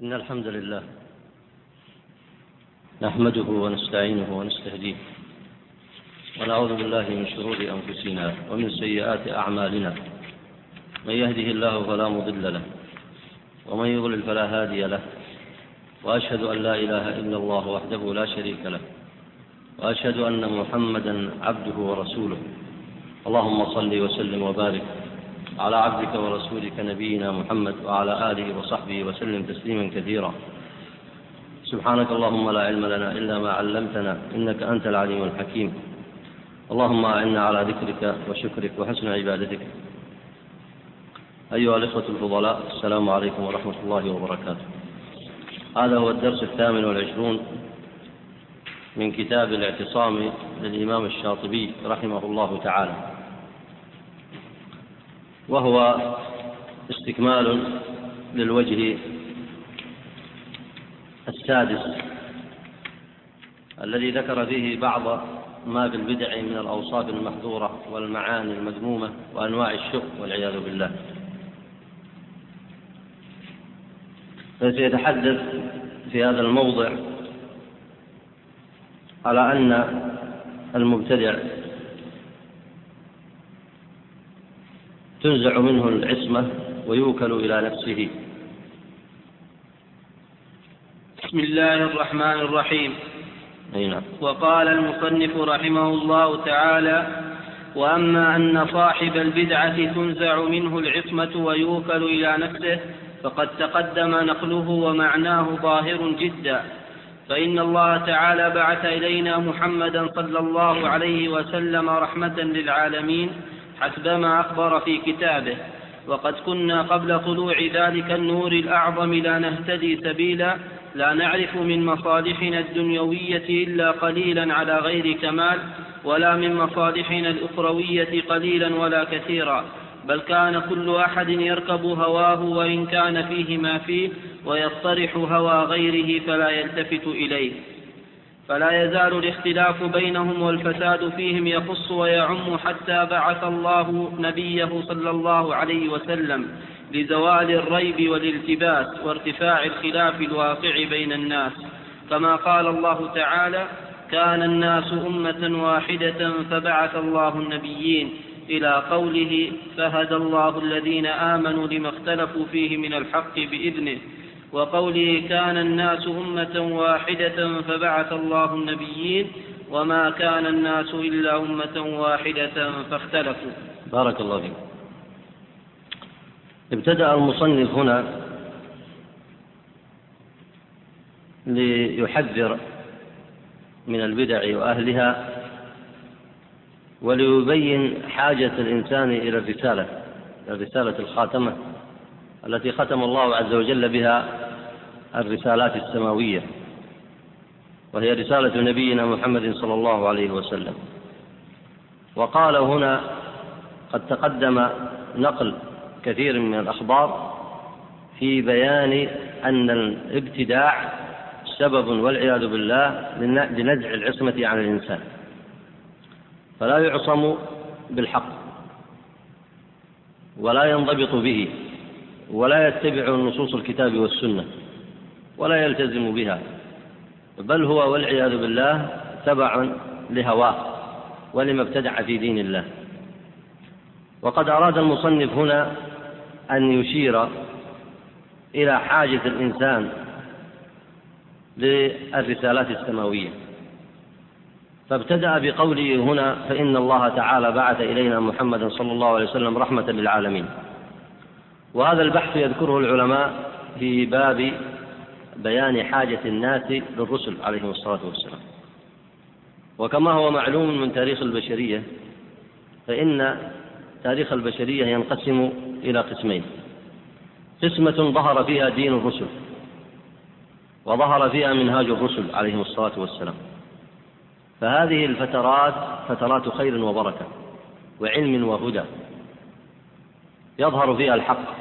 إن الحمد لله نحمده ونستعينه ونستهديه ونعوذ بالله من شرور أنفسنا ومن سيئات أعمالنا من يهده الله فلا مضل له ومن يضلل فلا هادي له وأشهد أن لا إله إلا الله وحده لا شريك له وأشهد أن محمدا عبده ورسوله اللهم صل وسلم وبارك على عبدك ورسولك نبينا محمد وعلى آله وصحبه وسلم تسليما كثيرا. سبحانك اللهم لا علم لنا إلا ما علمتنا إنك أنت العليم الحكيم. اللهم أعنا على ذكرك وشكرك وحسن عبادتك. أيها الإخوة الفضلاء السلام عليكم ورحمة الله وبركاته. هذا هو الدرس الثامن والعشرون من كتاب الاعتصام للإمام الشاطبي رحمه الله تعالى. وهو استكمال للوجه السادس الذي ذكر فيه بعض ما في البدع من الأوصاف المحظورة والمعاني المذمومة وأنواع الشرك والعياذ بالله. فسيتحدث في هذا الموضع على أن المبتدع تنزع منه العصمة ويوكل إلى نفسه. بسم الله الرحمن الرحيم. أي نعم. وقال المصنف رحمه الله تعالى وأما أن صاحب البدعة تنزع منه العصمة ويوكل إلى نفسه فقد تقدم نقله ومعناه ظاهر جدا. فإن الله تعالى بعث إلينا محمدا صلى الله عليه وسلم رحمة للعالمين حسبما أخبر في كتابه وقد كنا قبل طلوع ذلك النور الأعظم لا نهتدي سبيلا لا نعرف من مصالحنا الدنيوية إلا قليلا على غير كمال ولا من مصالحنا الأخروية قليلا ولا كثيرا بل كان كل أحد يركب هواه وإن كان فيه ما فيه ويطرح هوى غيره فلا يلتفت إليه. فلا يزال الاختلاف بينهم والفساد فيهم يخص ويعم حتى بعث الله نبيه صلى الله عليه وسلم لزوال الريب والالتباس وارتفاع الخلاف الواقع بين الناس. كما قال الله تعالى كان الناس أمة واحدة فبعث الله النبيين إلى قوله فهدى الله الذين آمنوا لما اختلفوا فيه من الحق بإذنه وقوله كان الناس أمة واحدة فبعث الله النبيين وما كان الناس إلا أمة واحدة فاختلفوا. بارك الله فيك. ابتدأ المصنف هنا ليحذر من البدع وأهلها وليبين حاجة الإنسان إلى الرسالة الرسالة الخاتمة التي ختم الله عز وجل بها الرسالات السماوية وهي رسالة نبينا محمد صلى الله عليه وسلم. وقال هنا قد تقدم نقل كثير من الأخبار في بيان أن الابتداع سبب والعياذ بالله لنزع العصمة عن الإنسان. فلا يعصم بالحق ولا ينضبط به ولا يتبع نصوص الكتاب والسنة. ولا يلتزم بها. بل هو والعياذ بالله تبع لهواه ولما ابتدع في دين الله. وقد أراد المصنف هنا أن يشير إلى حاجة الإنسان للرسالات السماوية. فابتدأ بقوله هنا فإن الله تعالى بعث إلينا محمدا صلى الله عليه وسلم رحمة للعالمين. وهذا البحث يذكره العلماء في باب بيان حاجة الناس للرسل عليهم الصلاة والسلام. وكما هو معلوم من تاريخ البشرية فإن تاريخ البشرية ينقسم إلى قسمين. قسمة ظهر فيها دين الرسل وظهر فيها منهاج الرسل عليهم الصلاة والسلام. فهذه الفترات فترات خير وبركة وعلم وهدى. يظهر فيها الحق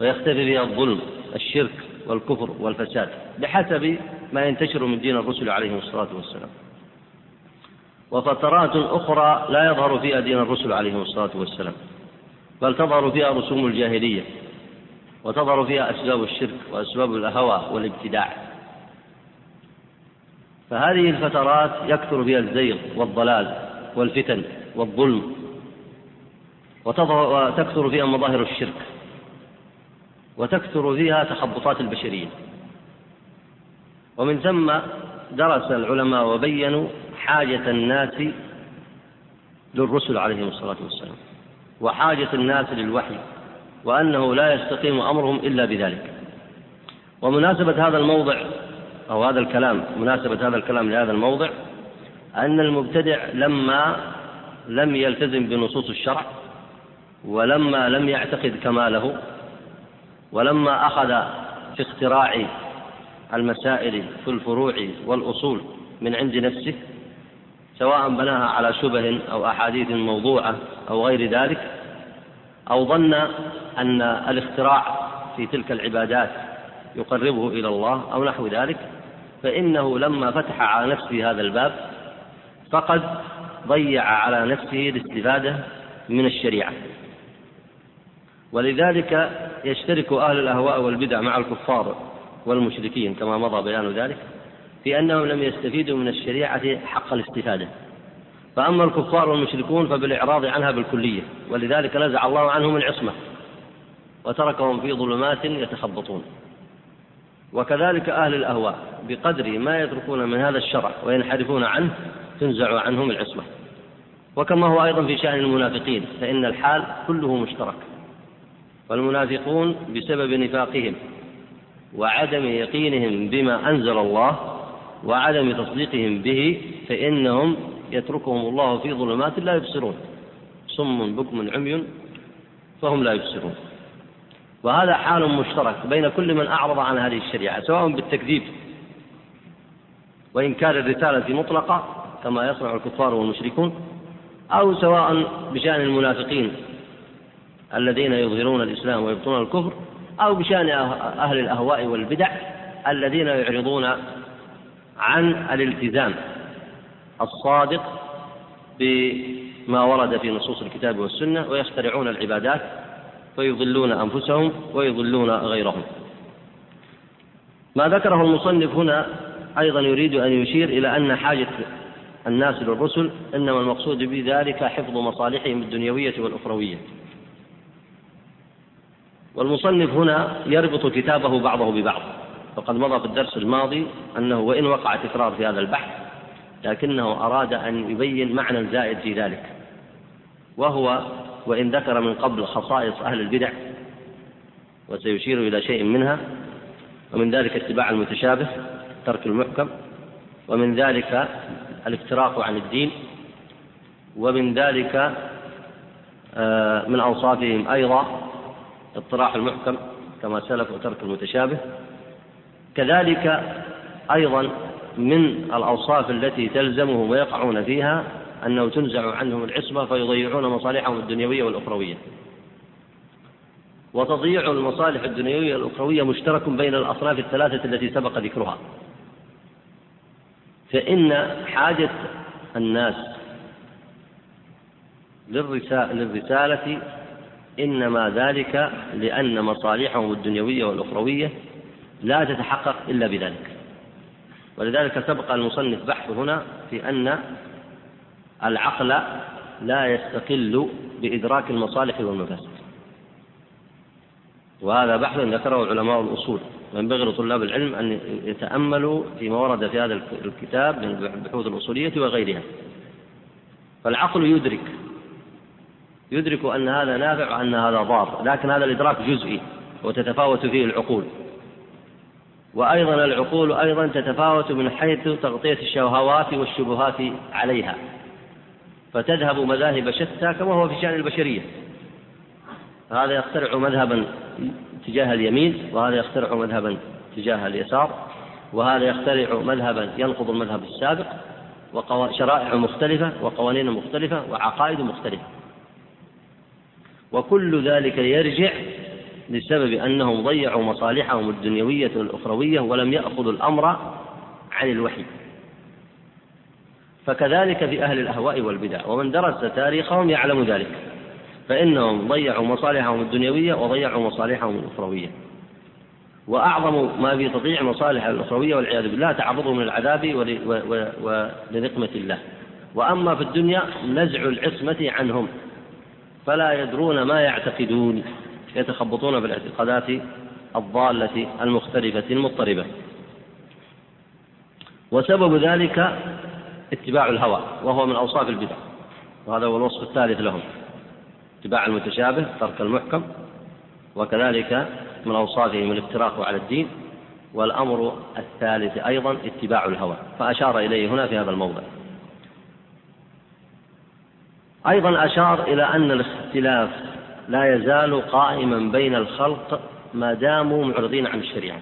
ويختفي فيها الظلم الشرك والكفر والفساد بحسب ما ينتشر من دين الرسل عليهم الصلاة والسلام. وفترات أخرى لا يظهر فيها دين الرسل عليهم الصلاة والسلام بل تظهر فيها رسوم الجاهلية وتظهر فيها أسباب الشرك وأسباب الهوى والابتداع. فهذه الفترات يكثر فيها الزيغ والضلال والفتن والظلم وتكثر فيها مظاهر الشرك. وتكثر فيها تخبطات البشرية. ومن ثم درس العلماء وبينوا حاجة الناس للرسل عليهم الصلاة والسلام وحاجة الناس للوحي وأنه لا يستقيم أمرهم إلا بذلك. ومناسبة هذا الموضع أو هذا الكلام مناسبة هذا الكلام لهذا الموضع أن المبتدع لما لم يلتزم بنصوص الشرع ولما لم يعتقد كماله ولما أخذ في اختراع المسائل في الفروع والأصول من عند نفسه سواء بناها على شبه أو أحاديث موضوعة أو غير ذلك أو ظن أن الاختراع في تلك العبادات يقربه إلى الله أو نحو ذلك فإنه لما فتح على نفسه هذا الباب فقد ضيع على نفسه الاستفادة من الشريعة. ولذلك يشترك أهل الأهواء والبدع مع الكفار والمشركين كما مضى بيان ذلك في أنهم لم يستفيدوا من الشريعة حق الاستفادة. فأما الكفار والمشركون فبالإعراض عنها بالكلية ولذلك نزع الله عنهم العصمة وتركهم في ظلمات يتخبطون. وكذلك أهل الأهواء بقدر ما يتركون من هذا الشرع وينحرفون عنه تنزع عنهم العصمة. وكما هو أيضا في شأن المنافقين فإن الحال كله مشترك. والمنافقون بسبب نفاقهم وعدم يقينهم بما أنزل الله وعدم تصديقهم به فإنهم يتركهم الله في ظلمات لا يبصرون. صم بكم عمي فهم لا يبصرون. وهذا حال مشترك بين كل من أعرض عن هذه الشريعة سواء بالتكذيب وإنكار الرسالة مطلقة كما يصنع الكفار والمشركون أو سواء بشأن المنافقين. الذين يظهرون الإسلام ويبطنون الكفر أو بشأن أهل الأهواء والبدع الذين يعرضون عن الالتزام الصادق بما ورد في نصوص الكتاب والسنة ويخترعون العبادات فيضلون أنفسهم ويضلون غيرهم. ما ذكره المصنف هنا أيضا يريد أن يشير إلى أن حاجة الناس للرسل إنما المقصود بذلك حفظ مصالحهم الدنيوية والأخروية. والمصنف هنا يربط كتابه بعضه ببعض. وقد مضى في الدرس الماضي أنه وإن وقع تكرار في هذا البحث لكنه أراد أن يبين معنى زائد في ذلك. وهو وإن ذكر من قبل خصائص أهل البدع وسيشير إلى شيء منها ومن ذلك اتباع المتشابه ترك المحكم ومن ذلك الافتراق عن الدين ومن ذلك آه، من أوصافهم أيضا اطراح المحكم كما سلف وترك المتشابه. كذلك أيضا من الأوصاف التي تلزمهم ويقعون فيها أنه تنزع عنهم العصمة فيضيعون مصالحهم الدنيوية والأخروية. وتضييع المصالح الدنيوية والأخروية مشترك بين الأصناف الثلاثة التي سبق ذكرها. فإن حاجة الناس للرسالة إنما ذلك لأن مصالحهم الدنيوية والأخروية لا تتحقق إلا بذلك. ولذلك سبق المصنف بحث هنا في أن العقل لا يستقل بإدراك المصالح والمفاسد. وهذا بحث ذكره علماء الأصول. وينبغي لطلاب العلم أن يتأملوا فيما ورد في هذا الكتاب من البحوث الأصولية وغيرها. فالعقل يدرك يدرك أن هذا نافع وأن هذا ضار لكن هذا الإدراك جزئي وتتفاوت فيه العقول. وأيضا العقول أيضا تتفاوت من حيث تغطية الشهوات والشبهات عليها. فتذهب مذاهب شتى كما هو في شأن البشرية. هذا يخترع مذهبا تجاه اليمين وهذا يخترع مذهبا تجاه اليسار وهذا يخترع مذهبا ينقض المذهب السابق وشرائع مختلفة وقوانين مختلفة وعقائد مختلفة. وكل ذلك يرجع بسبب أنهم ضيعوا مصالحهم الدنيوية والأخروية ولم يأخذوا الأمر عن الوحي. فكذلك في أهل الأهواء والبدع ومن درس تاريخهم يعلم ذلك فإنهم ضيعوا مصالحهم الدنيوية وضيعوا مصالحهم الأخروية. وأعظم ما في تضييع مصالح الأخروية والعياذ بالله تعرضهم للعذاب ولنقمة الله. وأما في الدنيا نزع العصمة عنهم. فلا يدرون ما يعتقدون يتخبطون في الاعتقادات الضالة المختلفة المضطربة. وسبب ذلك اتباع الهوى وهو من أوصاف البدع وهذا هو الوصف الثالث لهم. اتباع المتشابه ترك المحكم وكذلك من أوصافهم الافتراق على الدين والأمر الثالث أيضا اتباع الهوى. فأشار إليه هنا في هذا الموضع. أيضا أشار إلى أن الاختلاف لا يزال قائما بين الخلق ما داموا معرضين عن الشريعة.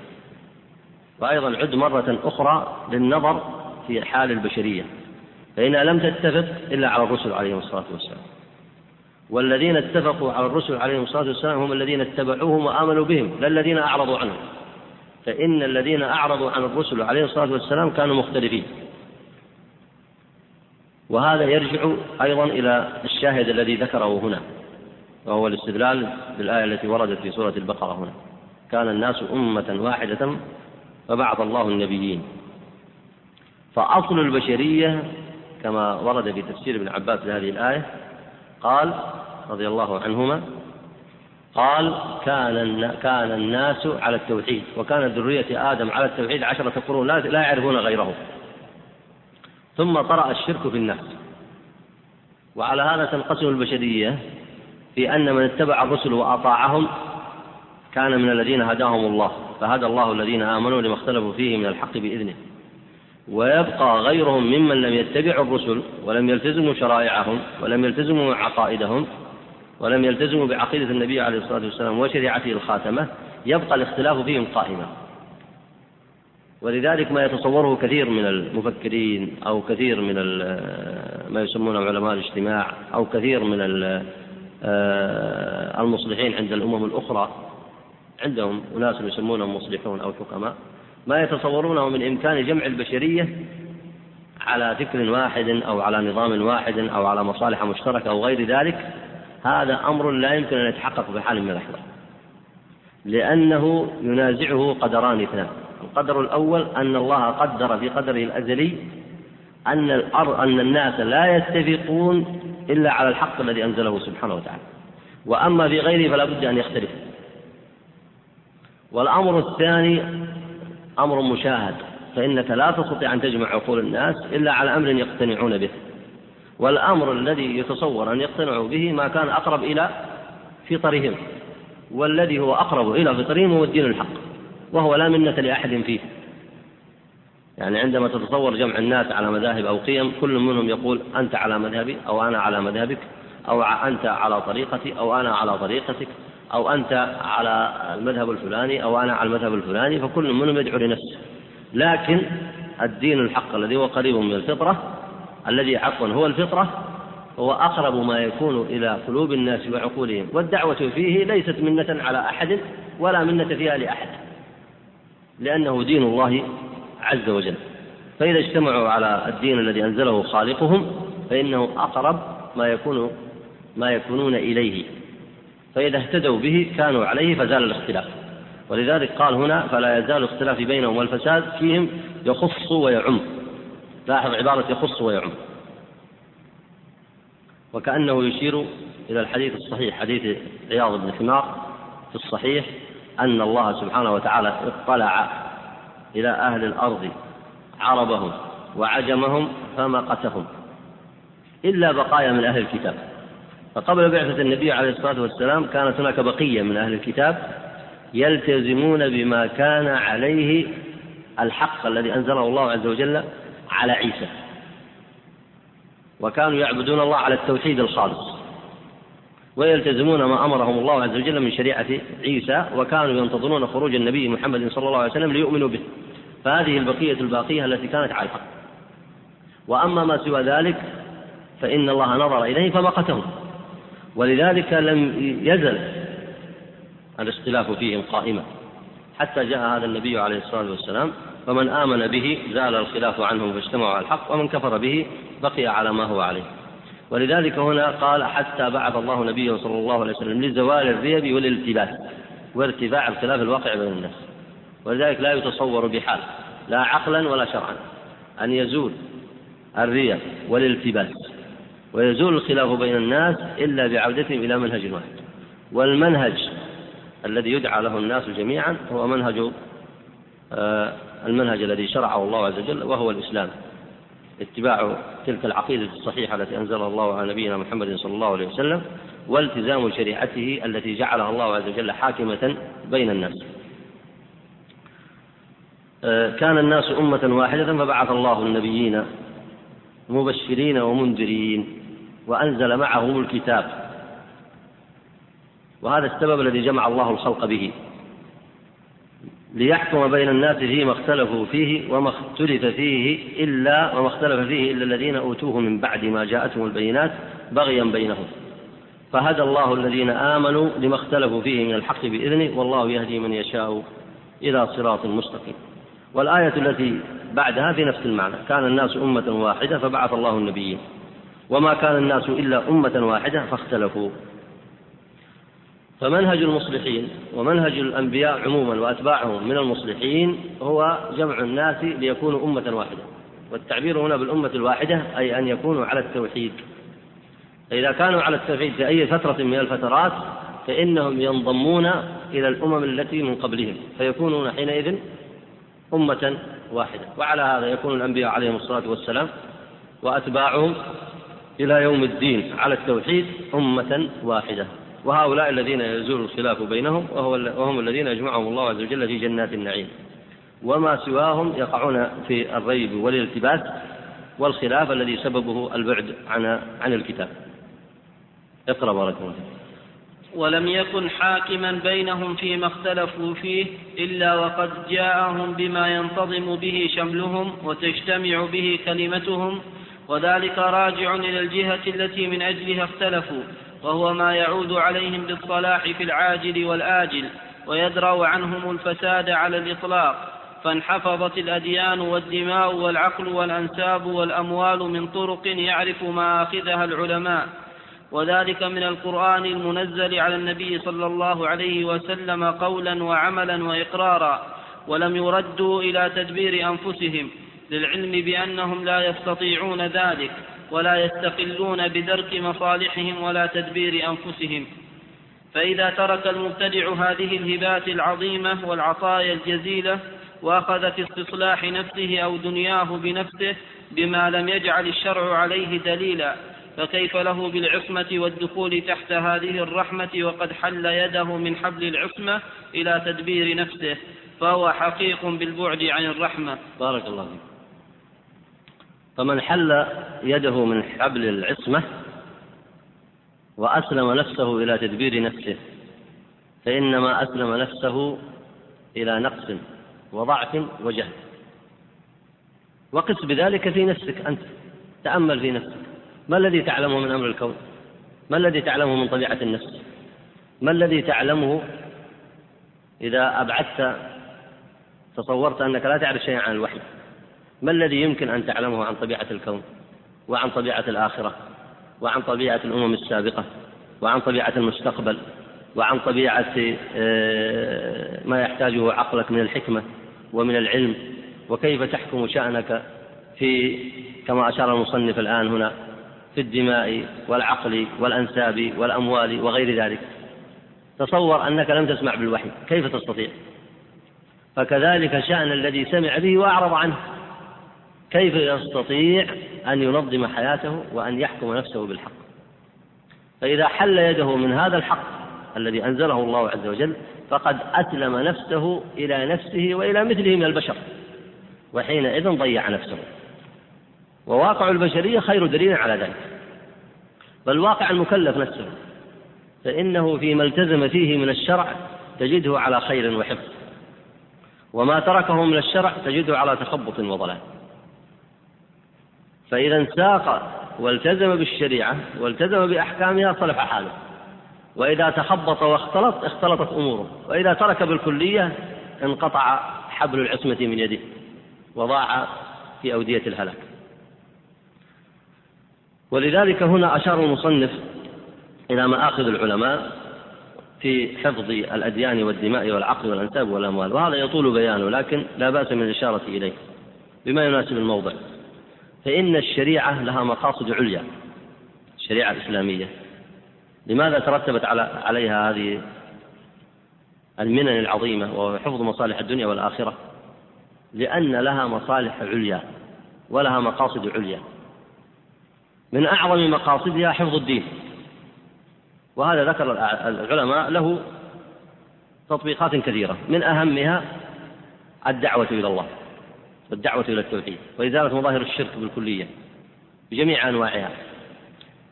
وأيضا عد مرة أخرى للنظر في حال البشرية فإنها لم تتفق إلا على الرسل عليهم الصلاة والسلام. والذين اتفقوا على الرسل عليهم الصلاة والسلام هم الذين اتبعوهم وآمنوا بهم لا الذين أعرضوا عنهم. فإن الذين أعرضوا عن الرسل عليهم الصلاة والسلام كانوا مختلفين. وهذا يرجع أيضا إلى الشاهد الذي ذكره هنا وهو الاستدلال بالآية التي وردت في سورة البقرة هنا. كان الناس أمة واحدة فبعث الله النبيين. فأصل البشرية كما ورد في تفسير ابن عباس لهذه الآية قال رضي الله عنهما قال كان كان الناس على التوحيد وكان ذرية آدم على التوحيد عشرة قرون لا يعرفون غيره. ثم طرأ الشرك في الناس وعلى هذا تنقسم البشرية في أن من اتبع الرسل وأطاعهم كان من الذين هداهم الله فهدى الله الذين آمنوا لما اختلفوا فيه من الحق بإذنه. ويبقى غيرهم ممن لم يتبعوا الرسل ولم يلتزموا شرائعهم ولم يلتزموا عقائدهم ولم يلتزموا بعقيدة النبي عليه الصلاة والسلام وشريعته الخاتمة يبقى الاختلاف فيهم قائما. ولذلك ما يتصوره كثير من المفكرين أو كثير من ما يسمونه علماء الاجتماع أو كثير من آه، المصلحين عند الأمم الأخرى. عندهم أناس يسمونهم مصلحون أو حكماء. ما يتصورونه من إمكان جمع البشرية على فكر واحد أو على نظام واحد أو على مصالح مشتركة أو غير ذلك. هذا أمر لا يمكن أن يتحقق في حال من الأحوال. لأنه ينازعه قدران اثنان. القدر الأول أن الله قدر في قدره الأزلي أن أن الناس لا يتفقون إلا على الحق الذي أنزله سبحانه وتعالى. وأما في غيره فلا بد أن يختلف. والأمر الثاني أمر مشاهد فإنك لا تستطيع أن تجمع عقول الناس إلا على أمر يقتنعون به. والأمر الذي يتصور أن يقتنعوا به ما كان أقرب إلى فطرهم والذي هو أقرب إلى فطرهم هو الدين الحق. وهو لا منة لأحد فيه. يعني عندما تتصور جمع الناس على مذاهب أو قيم كل منهم يقول أنت على مذهبي أو أنا على مذهبك أو أنت على طريقتي أو أنا على طريقتك أو أنت على المذهب الفلاني أو أنا على المذهب الفلاني فكل منهم يدعو لنفسه. لكن الدين الحق الذي هو قريب من الفطرة الذي عفوا هو الفطرة هو أقرب ما يكون إلى قلوب الناس وعقولهم. والدعوة فيه ليست منة على أحد ولا منة فيها لأحد. لأنه دين الله عز وجل. فإذا اجتمعوا على الدين الذي أنزله خالقهم فإنه أقرب ما يكون ما يكونون إليه. فإذا اهتدوا به كانوا عليه فزال الاختلاف. ولذلك قال هنا فلا يزال الاختلاف بينهم والفساد فيهم يخص ويعم. لاحظ عبارة يخص ويعم. وكأنه يشير إلى الحديث الصحيح حديث عياض بن حمار في الصحيح أن الله سبحانه وتعالى اطلع إلى أهل الأرض عربهم وعجمهم فمقتهم إلا بقايا من أهل الكتاب. فقبل بعثة النبي عليه الصلاة والسلام كانت هناك بقية من أهل الكتاب يلتزمون بما كان عليه الحق الذي أنزله الله عز وجل على عيسى. وكانوا يعبدون الله على التوحيد الخالص. ويلتزمون ما أمرهم الله عز وجل من شريعة عيسى وكانوا ينتظرون خروج النبي محمد صلى الله عليه وسلم ليؤمنوا به. فهذه البقية الباقية التي كانت على الحق. وأما ما سوى ذلك فإن الله نظر إليه فمقتهم ولذلك لم يزل الاختلاف فيهم قائما. حتى جاء هذا النبي عليه الصلاة والسلام فمن آمن به زال الخلاف عنهم فاجتمعوا على الحق ومن كفر به بقي على ما هو عليه. ولذلك هنا قال حتى بعث الله نبيه صلى الله عليه وسلم لزوال الريب والالتباس وارتفاع الخلاف الواقع بين الناس. ولذلك لا يتصور بحال لا عقلا ولا شرعا أن يزول الريب والالتباس ويزول الخلاف بين الناس إلا بعودتهم إلى منهج واحد. والمنهج الذي يدعى له الناس جميعا هو منهج آه، المنهج الذي شرعه الله عز وجل وهو الإسلام. اتباع تلك العقيدة الصحيحة التي أنزلها الله على نبينا محمد صلى الله عليه وسلم والتزام شريعته التي جعلها الله عز وجل حاكمة بين الناس. آه، كان الناس أمة واحدة فبعث الله النبيين مبشرين ومنذرين وأنزل معهم الكتاب. وهذا السبب الذي جمع الله الخلق به. ليحكم بين الناس فيما اختلفوا فيه وما اختلف فيه إلا وما اختلف فيه إلا الذين أوتوه من بعد ما جاءتهم البينات بغيا بينهم. فهدى الله الذين آمنوا لما اختلفوا فيه من الحق بإذنه والله يهدي من يشاء إلى صراط مستقيم. والآية التي بعدها في نفس المعنى كان الناس أمة واحدة فبعث الله النبيين. وما كان الناس إلا أمة واحدة فاختلفوا. فمنهج المصلحين ومنهج الأنبياء عموما وأتباعهم من المصلحين هو جمع الناس ليكونوا أمة واحدة. والتعبير هنا بالأمة الواحدة أي أن يكونوا على التوحيد. فإذا كانوا على التوحيد في أي فترة من الفترات فإنهم ينضمون إلى الأمم التي من قبلهم فيكونون حينئذ أمة واحدة. وعلى هذا يكون الأنبياء عليهم الصلاة والسلام وأتباعهم إلى يوم الدين على التوحيد أمة واحدة. وهؤلاء الذين يزول الخلاف بينهم وهو وهم الذين يجمعهم الله عز وجل في جنات النعيم. وما سواهم يقعون في الريب والالتباس والخلاف الذي سببه البعد عن عن الكتاب. اقرأ بارك الله ولم يكن حاكما بينهم فيما اختلفوا فيه إلا وقد جاءهم بما ينتظم به شملهم وتجتمع به كلمتهم وذلك راجع إلى الجهة التي من أجلها اختلفوا وهو ما يعود عليهم بالصلاح في العاجل والآجل ويدرأ عنهم الفساد على الإطلاق. فانحفظت الأديان والدماء والعقل والأنساب والأموال من طرق يعرف مآخذها العلماء. وذلك من القرآن المنزل على النبي صلى الله عليه وسلم قولا وعملا وإقرارا ولم يردوا إلى تدبير أنفسهم للعلم بأنهم لا يستطيعون ذلك. ولا يستقلون بدرك مصالحهم ولا تدبير أنفسهم. فإذا ترك المبتدع هذه الهبات العظيمة والعطايا الجزيلة وأخذ في استصلاح نفسه أو دنياه بنفسه بما لم يجعل الشرع عليه دليلا فكيف له بالعصمة والدخول تحت هذه الرحمة وقد حل يده من حبل العصمة إلى تدبير نفسه؟ فهو حقيق بالبعد عن الرحمة. بارك الله فيك. فمن حل يده من حبل العصمة وأسلم نفسه إلى تدبير نفسه فإنما أسلم نفسه إلى نقص وضعف وجهل. وقس بذلك في نفسك أنت تأمل في نفسك. ما الذي تعلمه من أمر الكون؟ ما الذي تعلمه من طبيعة النفس؟ ما الذي تعلمه إذا أبعدت تصورت أنك لا تعرف شيئا عن الوحي؟ ما الذي يمكن أن تعلمه عن طبيعة الكون وعن طبيعة الآخرة وعن طبيعة الأمم السابقة وعن طبيعة المستقبل وعن طبيعة آه، ما يحتاجه عقلك من الحكمة ومن العلم؟ وكيف تحكم شأنك في كما أشار المصنف الآن هنا في الدماء والعقل والأنساب والأموال وغير ذلك؟ تصور أنك لم تسمع بالوحي كيف تستطيع؟ فكذلك شأن الذي سمع به وأعرض عنه. كيف يستطيع أن ينظم حياته وأن يحكم نفسه بالحق؟ فإذا حل يده من هذا الحق الذي أنزله الله عز وجل فقد أسلم نفسه إلى نفسه وإلى مثله من البشر وحينئذ ضيع نفسه. وواقع البشرية خير دليل على ذلك. بل واقع المكلف نفسه فإنه فيما التزم فيه من الشرع تجده على خير وحفظ وما تركه من الشرع تجده على تخبط وضلال. فإذا انساق والتزم بالشريعة والتزم بأحكامها صلح حاله. وإذا تخبط واختلط اختلطت أموره. وإذا ترك بالكلية انقطع حبل العصمة من يده. وضاع في أودية الهلاك. ولذلك هنا أشار المصنف إلى مآخذ العلماء في حفظ الأديان والدماء والعقل والأنساب والأموال. وهذا يطول بيانه لكن لا بأس من الإشارة إليه بما يناسب الموضع. فإن الشريعة لها مقاصد عليا الشريعة الإسلامية. لماذا ترتبت على عليها هذه المنن العظيمة وهو حفظ مصالح الدنيا والآخرة؟ لأن لها مصالح عليا ولها مقاصد عليا. من أعظم مقاصدها حفظ الدين. وهذا ذكر العلماء له تطبيقات كثيرة. من أهمها الدعوة إلى الله. والدعوة إلى التوحيد وإزالة مظاهر الشرك بالكلية بجميع أنواعها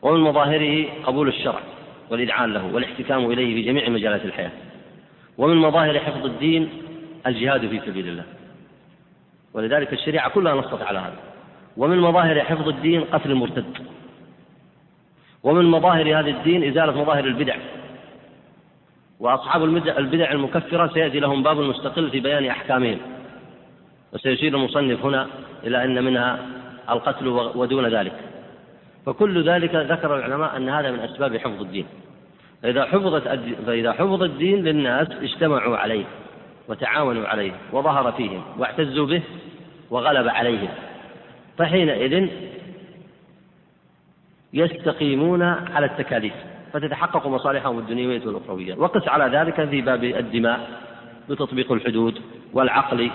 ومن مظاهره قبول الشرع والإذعان له والاحتكام إليه في جميع مجالات الحياة ومن مظاهر حفظ الدين الجهاد في سبيل الله ولذلك الشريعة كلها نصت على هذا ومن مظاهر حفظ الدين قتل المرتد ومن مظاهر هذا الدين إزالة مظاهر البدع وأصحاب البدع المكفرة سيأتي لهم باب مستقل في بيان أحكامهم. وسيشير المصنف هنا إلى أن منها القتل ودون ذلك. فكل ذلك ذكر العلماء أن هذا من أسباب حفظ الدين. فإذا حفظت فإذا حفظ الدين للناس اجتمعوا عليه وتعاونوا عليه وظهر فيهم واعتزوا به وغلب عليهم. فحينئذ يستقيمون على التكاليف. فتتحقق مصالحهم الدنيوية والأخروية. وقس على ذلك في باب الدماء بتطبيق الحدود والعقل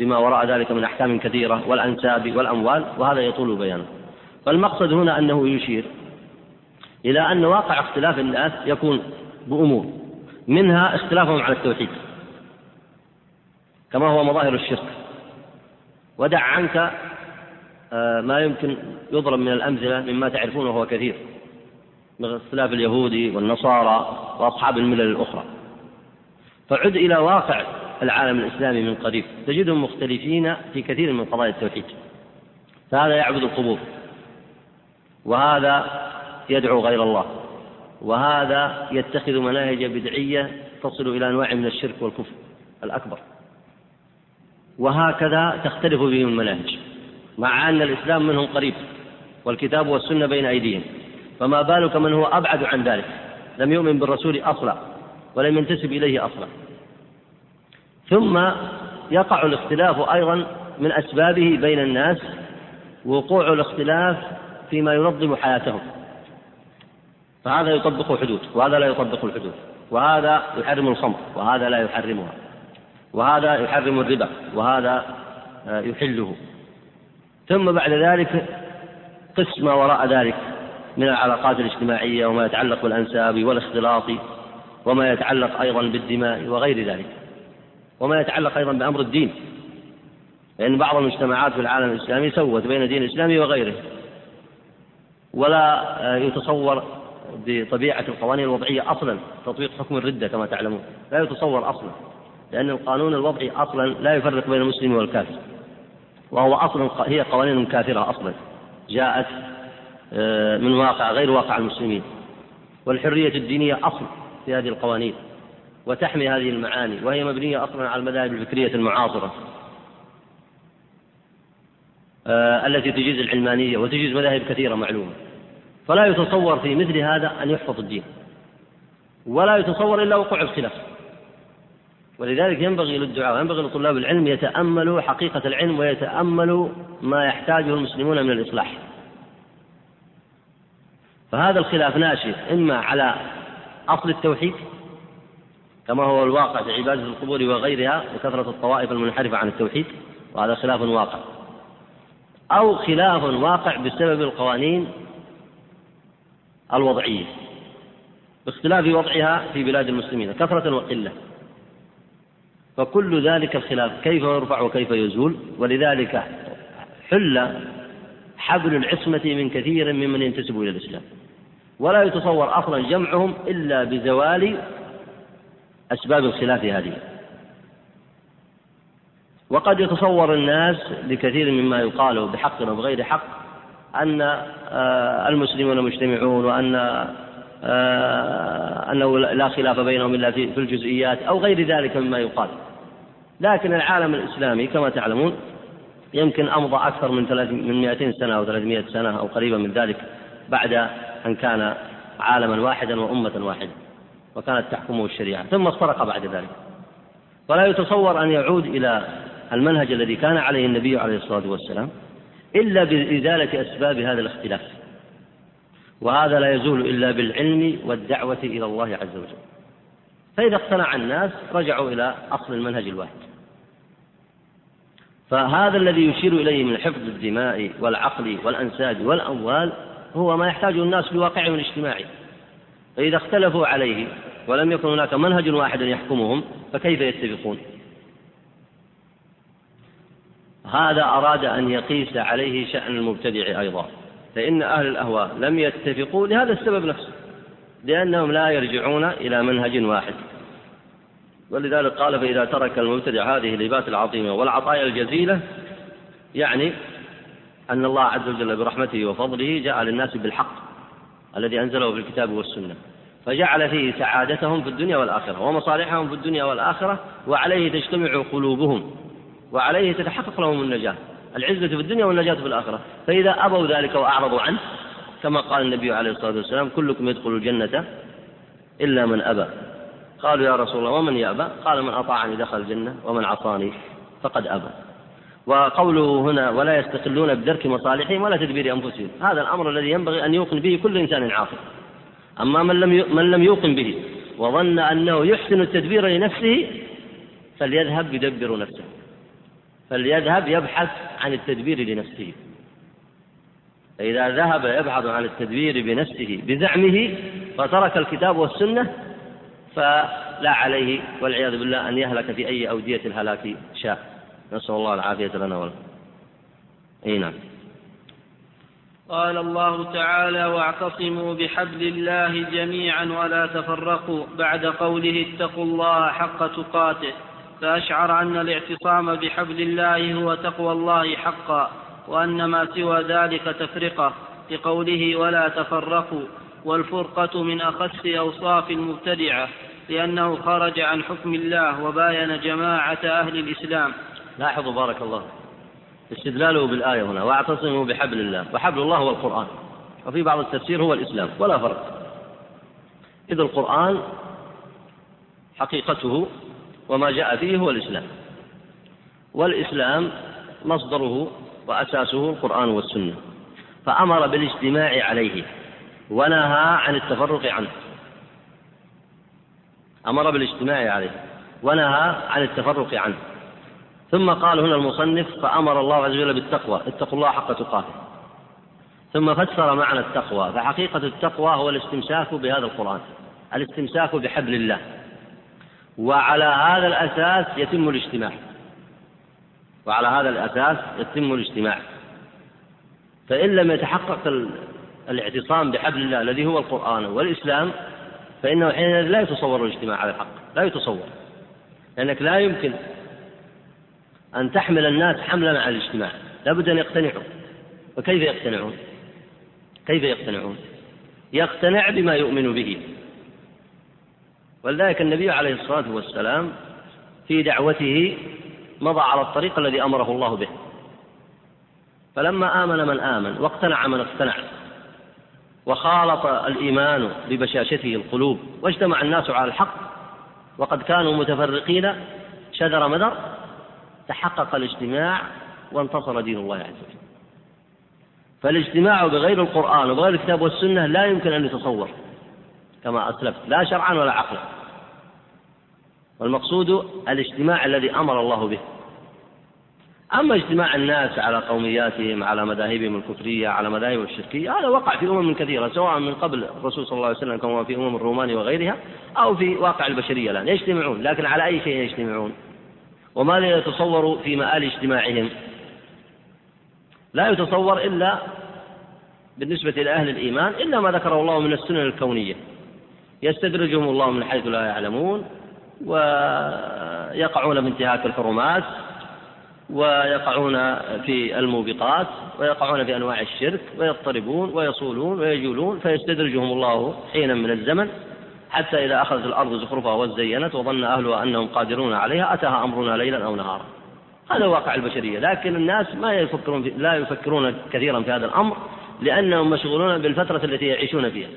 بما وراء ذلك من أحكام كثيرة والأنساب والأموال وهذا يطول بيانه فالمقصد هنا أنه يشير إلى أن واقع اختلاف الناس يكون بأمور منها اختلافهم على التوحيد كما هو مظاهر الشرك. ودع عنك آه، ما يمكن يضرب من الأمثلة مما تعرفونه وهو كثير من اختلاف اليهود والنصارى وأصحاب الملل الأخرى. فعد إلى واقع العالم الإسلامي من قريب. تجدهم مختلفين في كثير من قضايا التوحيد. فهذا يعبد القبور. وهذا يدعو غير الله. وهذا يتخذ مناهج بدعية تصل إلى أنواع من الشرك والكفر الأكبر. وهكذا تختلف بهم المناهج. مع أن الإسلام منهم قريب والكتاب والسنة بين أيديهم. فما بالك من هو أبعد عن ذلك؟ لم يؤمن بالرسول أصلا ولم ينتسب إليه أصلا. ثم يقع الاختلاف أيضا من أسبابه بين الناس وقوع الاختلاف فيما ينظم حياتهم. فهذا يطبق حدود وهذا لا يطبق الحدود وهذا يحرم الخمر وهذا لا يحرمها وهذا يحرم الربا وهذا آه، يحله. ثم بعد ذلك قس ما وراء ذلك من العلاقات الاجتماعية وما يتعلق بالأنساب والاختلاط وما يتعلق أيضا بالدماء وغير ذلك. وما يتعلق أيضا بأمر الدين. لأن بعض المجتمعات في العالم الإسلامي سوت بين الدين الإسلامي وغيره. ولا يتصور بطبيعة القوانين الوضعية أصلا تطبيق حكم الردة كما تعلمون. لا يتصور أصلا لأن القانون الوضعي أصلا لا يفرق بين المسلم والكافر. وهو أصلا هي قوانين كافرة أصلا. جاءت آه، من واقع غير واقع المسلمين. والحرية الدينية أصل في هذه القوانين. وتحمي هذه المعاني وهي مبنية أصلا على المذاهب الفكرية المعاصرة. آه، التي تجيز العلمانية وتجيز مذاهب كثيرة معلومة. فلا يتصور في مثل هذا أن يحفظ الدين. ولا يتصور إلا وقوع الخلاف. ولذلك ينبغي للدعاء وينبغي لطلاب العلم يتأملوا حقيقة العلم ويتأملوا ما يحتاجه المسلمون من الإصلاح. فهذا الخلاف ناشئ إما على أصل التوحيد كما هو الواقع في عبادة القبور وغيرها وكثرة الطوائف المنحرفة عن التوحيد وهذا خلاف واقع. أو خلاف واقع بسبب القوانين الوضعية. باختلاف وضعها في بلاد المسلمين كثرة وقلة. فكل ذلك الخلاف كيف يرفع وكيف يزول؟ ولذلك حل حبل العصمة من كثير ممن ينتسب إلى الإسلام. ولا يتصور أصلا جمعهم إلا بزوال أسباب الخلاف هذه. وقد يتصور الناس بكثير مما يقال بحق أو بغير حق أن آه، المسلمون مجتمعون وأن آه، أنه لا خلاف بينهم إلا في الجزئيات أو غير ذلك مما يقال. لكن العالم الإسلامي كما تعلمون يمكن أمضى أكثر من من 200 سنة أو 300 سنة أو قريبا من ذلك بعد أن كان عالما واحدا وأمة واحدة. وكانت تحكمه الشريعة. ثم افترق بعد ذلك. ولا يتصور أن يعود إلى المنهج الذي كان عليه النبي عليه الصلاة والسلام إلا بإزالة أسباب هذا الاختلاف. وهذا لا يزول إلا بالعلم والدعوة إلى الله عز وجل. فإذا اقتنع الناس رجعوا إلى أصل المنهج الواحد. فهذا الذي يشير إليه من حفظ الدماء والعقل والأنساب والأموال هو ما يحتاجه الناس في واقعهم الاجتماعي. فإذا اختلفوا عليه ولم يكن هناك منهج واحد يحكمهم فكيف يتفقون؟ هذا أراد أن يقيس عليه شأن المبتدع أيضا فإن أهل الأهواء لم يتفقوا لهذا السبب نفسه لأنهم لا يرجعون إلى منهج واحد. ولذلك قال فإذا ترك المبتدع هذه الهبات العظيمة والعطايا الجزيلة يعني أن الله عز وجل برحمته وفضله جاء للناس بالحق الذي أنزله في الكتاب والسنة. فجعل فيه سعادتهم في الدنيا والآخرة ومصالحهم في الدنيا والآخرة وعليه تجتمع قلوبهم وعليه تتحقق لهم النجاة العزة في الدنيا والنجاة في الآخرة فإذا أبوا ذلك وأعرضوا عنه كما قال النبي عليه الصلاة والسلام كلكم يدخل الجنة إلا من أبى قالوا يا رسول الله ومن يأبى قال من أطاعني دخل الجنة ومن عصاني فقد أبى وقوله هنا ولا يستقلون بدرك مصالحهم ولا تدبير أنفسهم هذا الأمر الذي ينبغي أن يوقن به كل إنسان عاقل أما من لم من لم يوقن به وظن أنه يحسن التدبير لنفسه فليذهب يدبر نفسه. فليذهب يبحث عن التدبير لنفسه. فإذا ذهب يبحث عن التدبير بنفسه بزعمه فترك الكتاب والسنة فلا عليه والعياذ بالله أن يهلك في أي أودية الهلاك شاء نسأل الله العافية لنا ولكم. أي نعم. قال الله تعالى واعتصموا بحبل الله جميعا ولا تفرقوا بعد قوله اتقوا الله حق تقاته فأشعر أن الاعتصام بحبل الله هو تقوى الله حقا وأن ما سوى ذلك تفرقة لقوله ولا تفرقوا والفرقة من أخس أوصاف المبتدعة لأنه خرج عن حكم الله وباين جماعة أهل الإسلام. لاحظوا بارك الله استدلاله بالآية هنا واعتصموا بحبل الله وحبل الله هو القرآن. وفي بعض التفسير هو الإسلام ولا فرق. إذ القرآن حقيقته وما جاء فيه هو الإسلام. والإسلام مصدره وأساسه القرآن والسنة. فأمر بالاجتماع عليه ونهى عن التفرق عنه. أمر بالاجتماع عليه ونهى عن التفرق عنه. ثم قال هنا المصنف فأمر الله عز وجل بالتقوى اتقوا الله حق تقاته. ثم فسر معنى التقوى فحقيقة التقوى هو الاستمساك بهذا القرآن الاستمساك بحبل الله. وعلى هذا الأساس يتم الاجتماع. وعلى هذا الأساس يتم الاجتماع. فإن لم يتحقق الاعتصام بحبل الله الذي هو القرآن والإسلام فإنه حينئذ لا يتصور الاجتماع على الحق لا يتصور. لأنك لا يمكن أن تحمل الناس حملا على الاجتماع. لابد أن يقتنعوا. وكيف يقتنعون؟ كيف يقتنعون؟ يقتنع بما يؤمن به. ولذلك النبي عليه الصلاة والسلام في دعوته مضى على الطريق الذي أمره الله به. فلما آمن من آمن واقتنع من اقتنع وخالط الإيمان ببشاشته القلوب واجتمع الناس على الحق وقد كانوا متفرقين شذر مذر تحقق الاجتماع وانتصر دين الله عز وجل. فالاجتماع بغير القرآن وبغير الكتاب والسنة لا يمكن أن يتصور كما أسلفت لا شرعا ولا عقلا. والمقصود الاجتماع الذي أمر الله به. أما اجتماع الناس على قومياتهم على مذاهبهم الكفرية على مذاهبهم الشركية هذا وقع في أمم كثيرة سواء من قبل الرسول صلى الله عليه وسلم كما في أمم الرومان وغيرها أو في واقع البشرية الآن. يجتمعون لكن على أي شيء يجتمعون؟ وما لا يتصور في مآل اجتماعهم. لا يتصور إلا بالنسبة لأهل الإيمان إلا ما ذكره الله من السنن الكونية. يستدرجهم الله من حيث لا يعلمون ويقعون بانتهاك الحرمات ويقعون في الموبقات ويقعون في أنواع الشرك ويضطربون ويصولون ويجولون فيستدرجهم الله حينا من الزمن. حتى إذا أخذت الأرض زخرفها وزينت وظن أهلها أنهم قادرون عليها أتاها أمرنا ليلا أو نهارا. هذا واقع البشرية، لكن الناس ما يفكرون في لا يفكرون كثيرا في هذا الأمر لأنهم مشغولون بالفترة التي يعيشون فيها.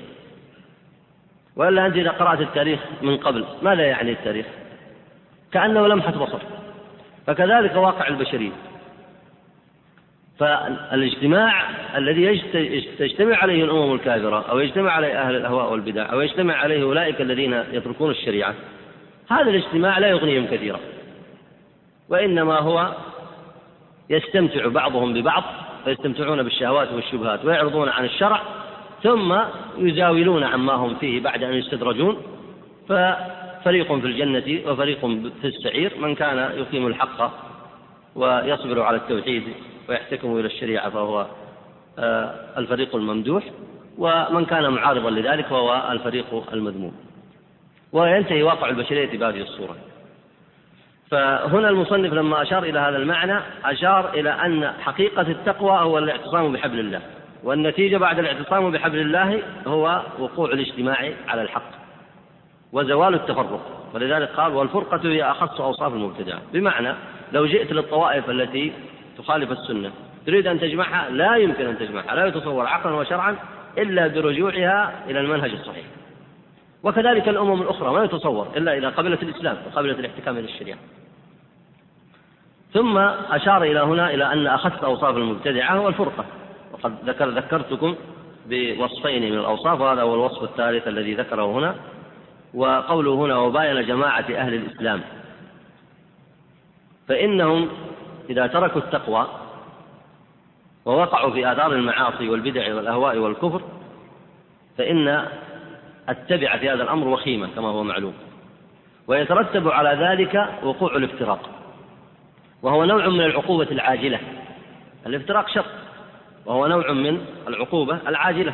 وإلا أنت إذا قرأت التاريخ من قبل ماذا يعني التاريخ؟ كأنه لمحة بصر. فكذلك واقع البشرية. فالاجتماع الذي تجتمع عليه الأمم الكافرة أو يجتمع عليه أهل الأهواء والبدع أو يجتمع عليه أولئك الذين يتركون الشريعة هذا الاجتماع لا يغنيهم كثيرا. وإنما هو يستمتع بعضهم ببعض فيستمتعون بالشهوات والشبهات ويعرضون عن الشرع ثم يزاولون عما هم فيه بعد أن يستدرجون. ففريق في الجنة وفريق في السعير من كان يقيم الحق ويصبر على التوحيد ويحتكم إلى الشريعة فهو آه، الفريق الممدوح ومن كان معارضا لذلك فهو الفريق المذموم. وينتهي واقع البشرية بهذه الصورة. فهنا المصنف لما أشار إلى هذا المعنى أشار إلى أن حقيقة التقوى هو الاعتصام بحبل الله والنتيجة بعد الاعتصام بحبل الله هو وقوع الاجتماع على الحق وزوال التفرق. ولذلك قال والفرقة هي أخص أوصاف المبتدعة. بمعنى لو جئت للطوائف التي تخالف السنة. تريد أن تجمعها؟ لا يمكن أن تجمعها. لا يتصور عقلا وشرعا إلا برجوعها إلى المنهج الصحيح. وكذلك الأمم الأخرى ما يتصور إلا إذا قبلت الإسلام وقبلت الاحتكام إلى الشريعة ثم أشار إلى هنا إلى أن أخذت أوصاف المبتدعة هو الفرقة وقد ذكر ذكرتكم بوصفين من الأوصاف وهذا هو الوصف الثالث الذي ذكره هنا. وقوله هنا وباين جماعة أهل الإسلام. فإنهم إذا تركوا التقوى ووقعوا في آثار المعاصي والبدع والأهواء والكفر فإن التبع في هذا الأمر وخيمة كما هو معلوم. ويترتب على ذلك وقوع الافتراق وهو نوع من العقوبة العاجلة. الافتراق شر وهو نوع من العقوبة العاجلة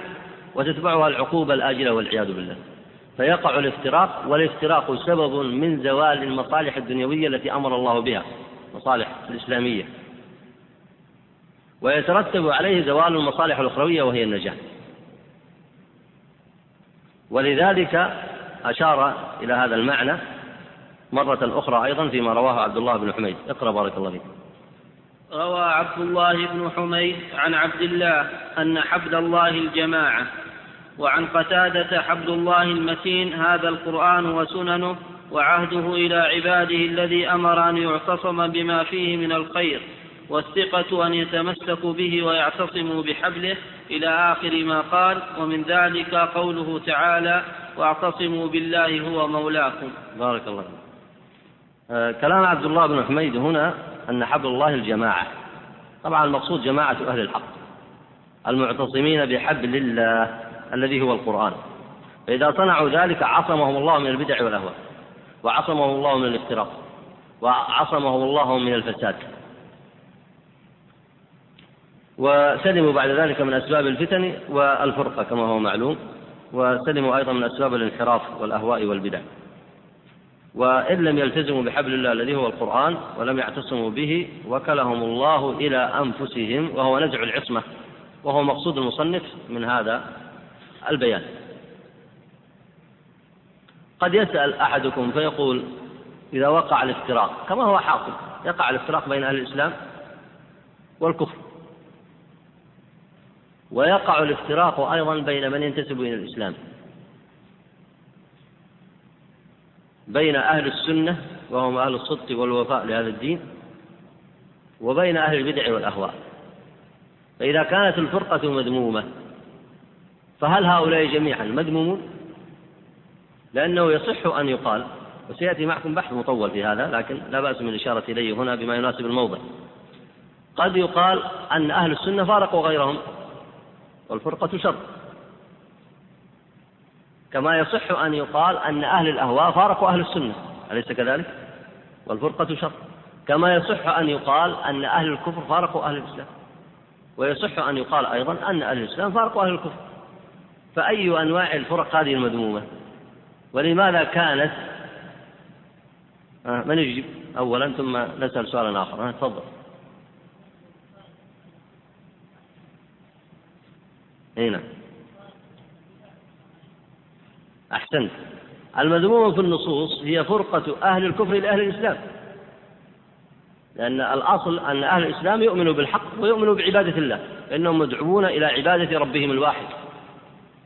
وتتبعها العقوبة الآجلة والعياذ بالله. فيقع الافتراق والافتراق سبب من زوال المصالح الدنيوية التي أمر الله بها. المصالح الإسلامية. ويترتب عليه زوال المصالح الأخروية وهي النجاة. ولذلك أشار إلى هذا المعنى مرة أخرى أيضا فيما رواه عبد الله بن حميد. اقرأ بارك الله فيك. روى عبد الله بن حميد عن عبد الله أن حبل الله الجماعة وعن قتادة حبل الله المتين هذا القرآن وسننه وعهده إلى عباده الذي أمر أن يعتصم بما فيه من الخير والثقة أن يتمسكوا به ويعتصموا بحبله إلى آخر ما قال ومن ذلك قوله تعالى واعتصموا بالله هو مولاكم بارك الله آه كلام عبد الله بن حميد هنا أن حبل الله الجماعة. طبعا المقصود جماعة أهل الحق المعتصمين بحبل الله الذي هو القرآن. فإذا صنعوا ذلك عصمهم الله من البدع والأهواء. وعصمهم الله من الافتراق. وعصمهم الله من الفساد. وسلموا بعد ذلك من أسباب الفتن والفرقة كما هو معلوم. وسلموا أيضا من أسباب الانحراف والأهواء والبدع. وإن لم يلتزموا بحبل الله الذي هو القرآن ولم يعتصموا به وكلهم الله إلى أنفسهم وهو نزع العصمة وهو مقصود المصنف من هذا البيان. قد يسأل أحدكم فيقول إذا وقع الافتراق كما هو حاصل يقع الافتراق بين أهل الإسلام والكفر. ويقع الافتراق أيضا بين من ينتسب إلى الإسلام. بين أهل السنة وهم أهل الصدق والوفاء لهذا الدين وبين أهل البدع والأهواء. فإذا كانت الفرقة مذمومة فهل هؤلاء جميعا مذمومون؟ لأنه يصح أن يقال وسيأتي معكم بحث مطول في هذا لكن لا بأس من الإشارة إليه هنا بما يناسب الموضع. قد يقال أن أهل السنة فارقوا غيرهم والفرقة شر. كما يصح أن يقال أن أهل الأهواء فارقوا أهل السنة أليس كذلك؟ والفرقة شر. كما يصح أن يقال أن أهل الكفر فارقوا أهل الإسلام ويصح أن يقال أيضا أن أهل الإسلام فارقوا أهل الكفر. فأي أنواع الفرق هذه المذمومة؟ ولماذا كانت؟ آه من يجيب أولا ثم نسأل سؤالا آخر آه تفضل. هنا نعم. أحسنت. المذمومة في النصوص هي فرقة أهل الكفر إلى أهل الإسلام. لأن الأصل أن أهل الإسلام يؤمنوا بالحق ويؤمنوا بعبادة الله إنهم مدعوون إلى عبادة ربهم الواحد.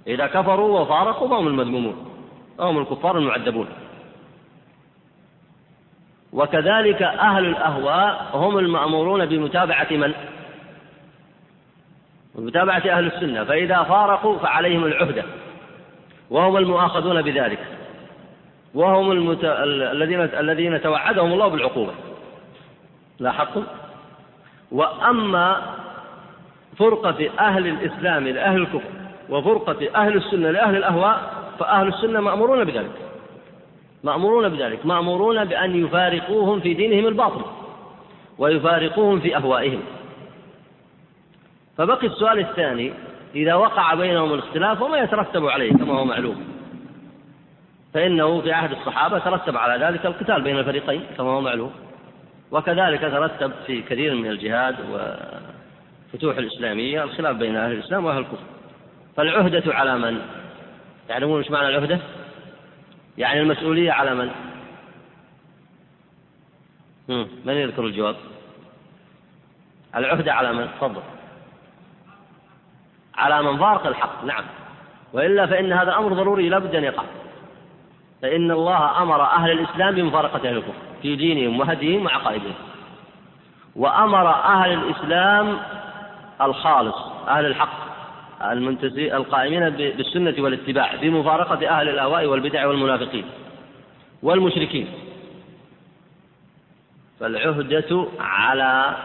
إذا كفروا وفارقوا فهم المذمومون. فهم الكفار المعذبون. وكذلك أهل الأهواء هم المأمورون بمتابعة من؟ بمتابعة أهل السنة. فإذا فارقوا فعليهم العهدة. وهم المؤاخذون بذلك. وهم المت... الذين الذين توعدهم الله بالعقوبة. لاحظتم؟ وأما فرقة أهل الإسلام لأهل الكفر وفرقة أهل السنة لأهل الأهواء فأهل السنة مأمورون بذلك. مأمورون بذلك. مأمورون بأن يفارقوهم في دينهم الباطل ويفارقوهم في أهوائهم. فبقي السؤال الثاني إذا وقع بينهم الاختلاف وما يترتب عليه كما هو معلوم فإنه في عهد الصحابة ترتب على ذلك القتال بين الفريقين كما هو معلوم. وكذلك ترتب في كثير من الجهاد والفتوح الإسلامية الخلاف بين أهل الإسلام وأهل الكفر. فالعهدة على من؟ تعلمون إيش معنى العهدة؟ يعني المسؤولية على من؟ من يذكر الجواب؟ العهدة على من؟ تفضل على من فارق الحق نعم وإلا فإن هذا أمر ضروري لا بد أن يقع فإن الله أمر أهل الإسلام بمفارقة أهل الكفر في دينهم وهديهم وعقائدهم وأمر أهل الإسلام الخالص أهل الحق المنتسي القائمين بالسنة والاتباع بمفارقة أهل الأهواء والبدع والمنافقين والمشركين. فالعهدة على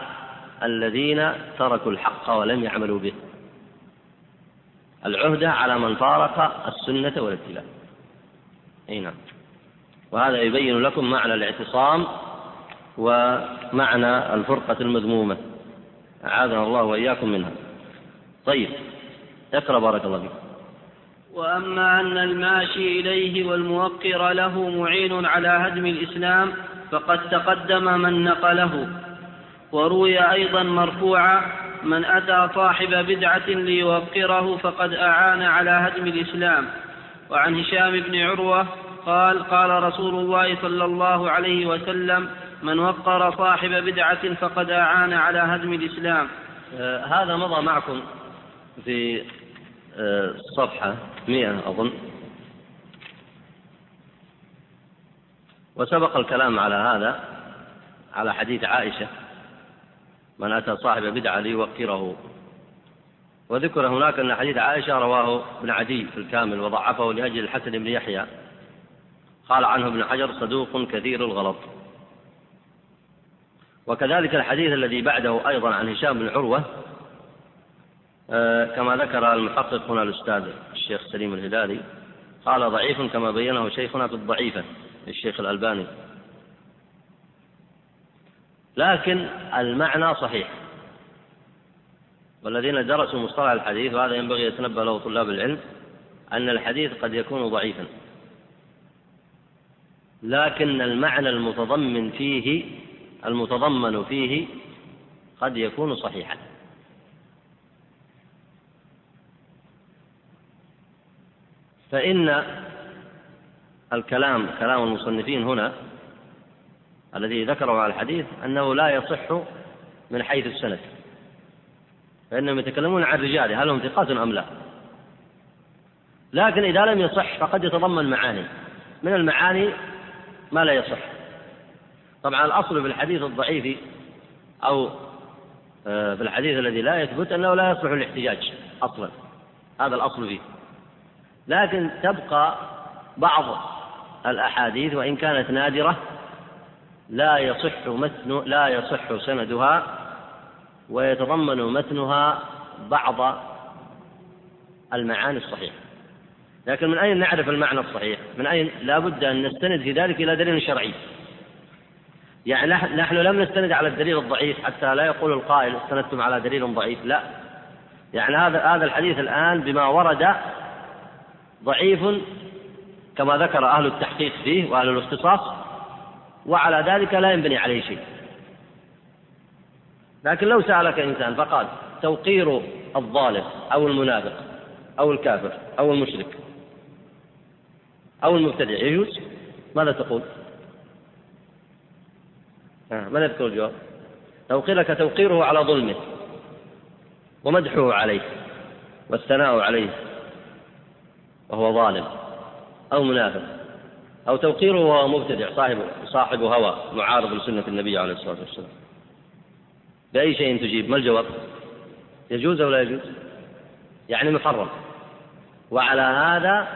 الذين تركوا الحق ولم يعملوا به. العهدة على من فارق السنة والاتباع. أي نعم. وهذا يبين لكم معنى الاعتصام ومعنى الفرقة المذمومة. أعاذنا الله وإياكم منها. طيب. اقرأ بارك الله فيك. وأما أن الماشي إليه والموقر له معين على هدم الإسلام فقد تقدم من نقله. وروي أيضا مرفوعا من أتى صاحب بدعة ليوقره فقد أعان على هدم الإسلام وعن هشام بن عروة قال قال رسول الله صلى الله عليه وسلم من وقر صاحب بدعة فقد أعان على هدم الإسلام آه هذا مضى معكم في صفحة مئة أظن. وسبق الكلام على هذا على حديث عائشة من أتى صاحب بدعة ليوقره. وذكر هناك أن حديث عائشة رواه ابن عدي في الكامل وضعفه لأجل الحسن بن يحيى. قال عنه ابن حجر صدوق كثير الغلط. وكذلك الحديث الذي بعده أيضا عن هشام بن عروة كما ذكر المحقق هنا الأستاذ الشيخ سليم الهلالي قال ضعيف كما بينه شيخنا في الضعيفة. الشيخ الألباني. لكن المعنى صحيح. والذين درسوا مصطلح الحديث وهذا ينبغي يتنبه له طلاب العلم أن الحديث قد يكون ضعيفا. لكن المعنى المتضمن فيه المتضمن فيه قد يكون صحيحا. فإن الكلام كلام المصنفين هنا الذي ذكره على الحديث أنه لا يصح من حيث السند فإنهم يتكلمون عن رجاله هل هم ثقات أم لا؟ لكن إذا لم يصح فقد يتضمن معاني من المعاني ما لا يصح. طبعا الأصل في الحديث الضعيف أو آه، في الحديث الذي لا يثبت أنه لا يصلح الاحتجاج أصلا هذا الأصل فيه. لكن تبقى بعض الأحاديث وإن كانت نادرة لا يصح متن لا يصح سندها ويتضمن متنها بعض المعاني الصحيحة. لكن من أين نعرف المعنى الصحيح؟ من أين؟ لا بد أن نستند في ذلك إلى دليل شرعي. يعني نحن لم نستند على الدليل الضعيف حتى لا يقول القائل استندتم على دليل ضعيف لا. يعني هذا هذا الحديث الآن بما ورد ضعيف كما ذكر أهل التحقيق فيه وأهل الاختصاص وعلى ذلك لا ينبني عليه شيء لكن لو سألك إنسان فقال توقير الظالم أو المنافق أو الكافر أو المشرك أو المبتدع يجوز ماذا تقول؟ آه ماذا يذكر الجواب؟ توقيرك توقيره على ظلمه ومدحه عليه والثناء عليه وهو ظالم أو منافق أو توقيره وهو مبتدع صاحب صاحب هوى معارض لسنة النبي عليه الصلاة والسلام. بأي شيء تجيب؟ ما الجواب؟ يجوز أو لا يجوز؟ يعني محرم. وعلى هذا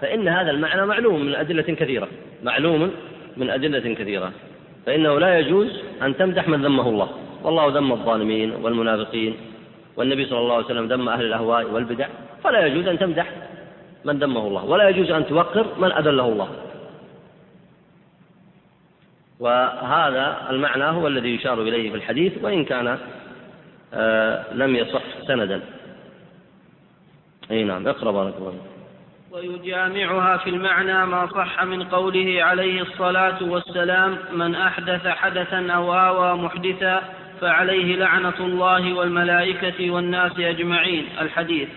فإن هذا المعنى معلوم من أدلة كثيرة. معلوم من أدلة كثيرة. فإنه لا يجوز أن تمدح من ذمه الله. والله ذم الظالمين والمنافقين. والنبي صلى الله عليه وسلم ذم أهل الأهواء والبدع. فلا يجوز أن تمدح. من ذمه الله. ولا يجوز أن توقر من أذله الله. وهذا المعنى هو الذي يشار إليه في الحديث وإن كان آه لم يصح سندا. أي نعم اقرأ بارك الله ويجامعها في المعنى ما صح من قوله عليه الصلاة والسلام من أحدث حدثا أو آوى محدثا فعليه لعنة الله والملائكة والناس أجمعين. الحديث.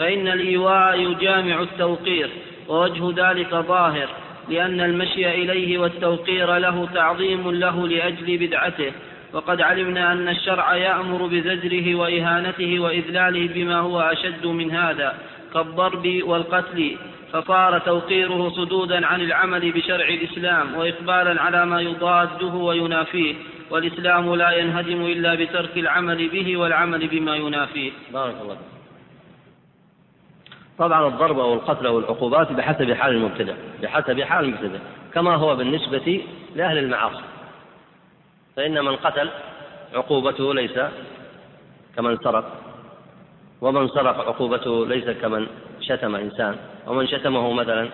فإن الإيواء يجامع التوقير ووجه ذلك ظاهر لأن المشي إليه والتوقير له تعظيم له لأجل بدعته. وقد علمنا أن الشرع يأمر بزجره وإهانته وإذلاله بما هو أشد من هذا كالضرب والقتل. فصار توقيره صدودا عن العمل بشرع الإسلام وإقبالا على ما يضاده وينافيه. والإسلام لا ينهدم إلا بترك العمل به والعمل بما ينافيه. بارك الله طبعا الضرب أو القتل أو العقوبات بحسب حال المبتدع بحسب حال المبتدع كما هو بالنسبة لأهل المعاصي. فإن من قتل عقوبته ليس كمن سرق ومن سرق عقوبته ليس كمن شتم إنسان ومن شتمه مثلا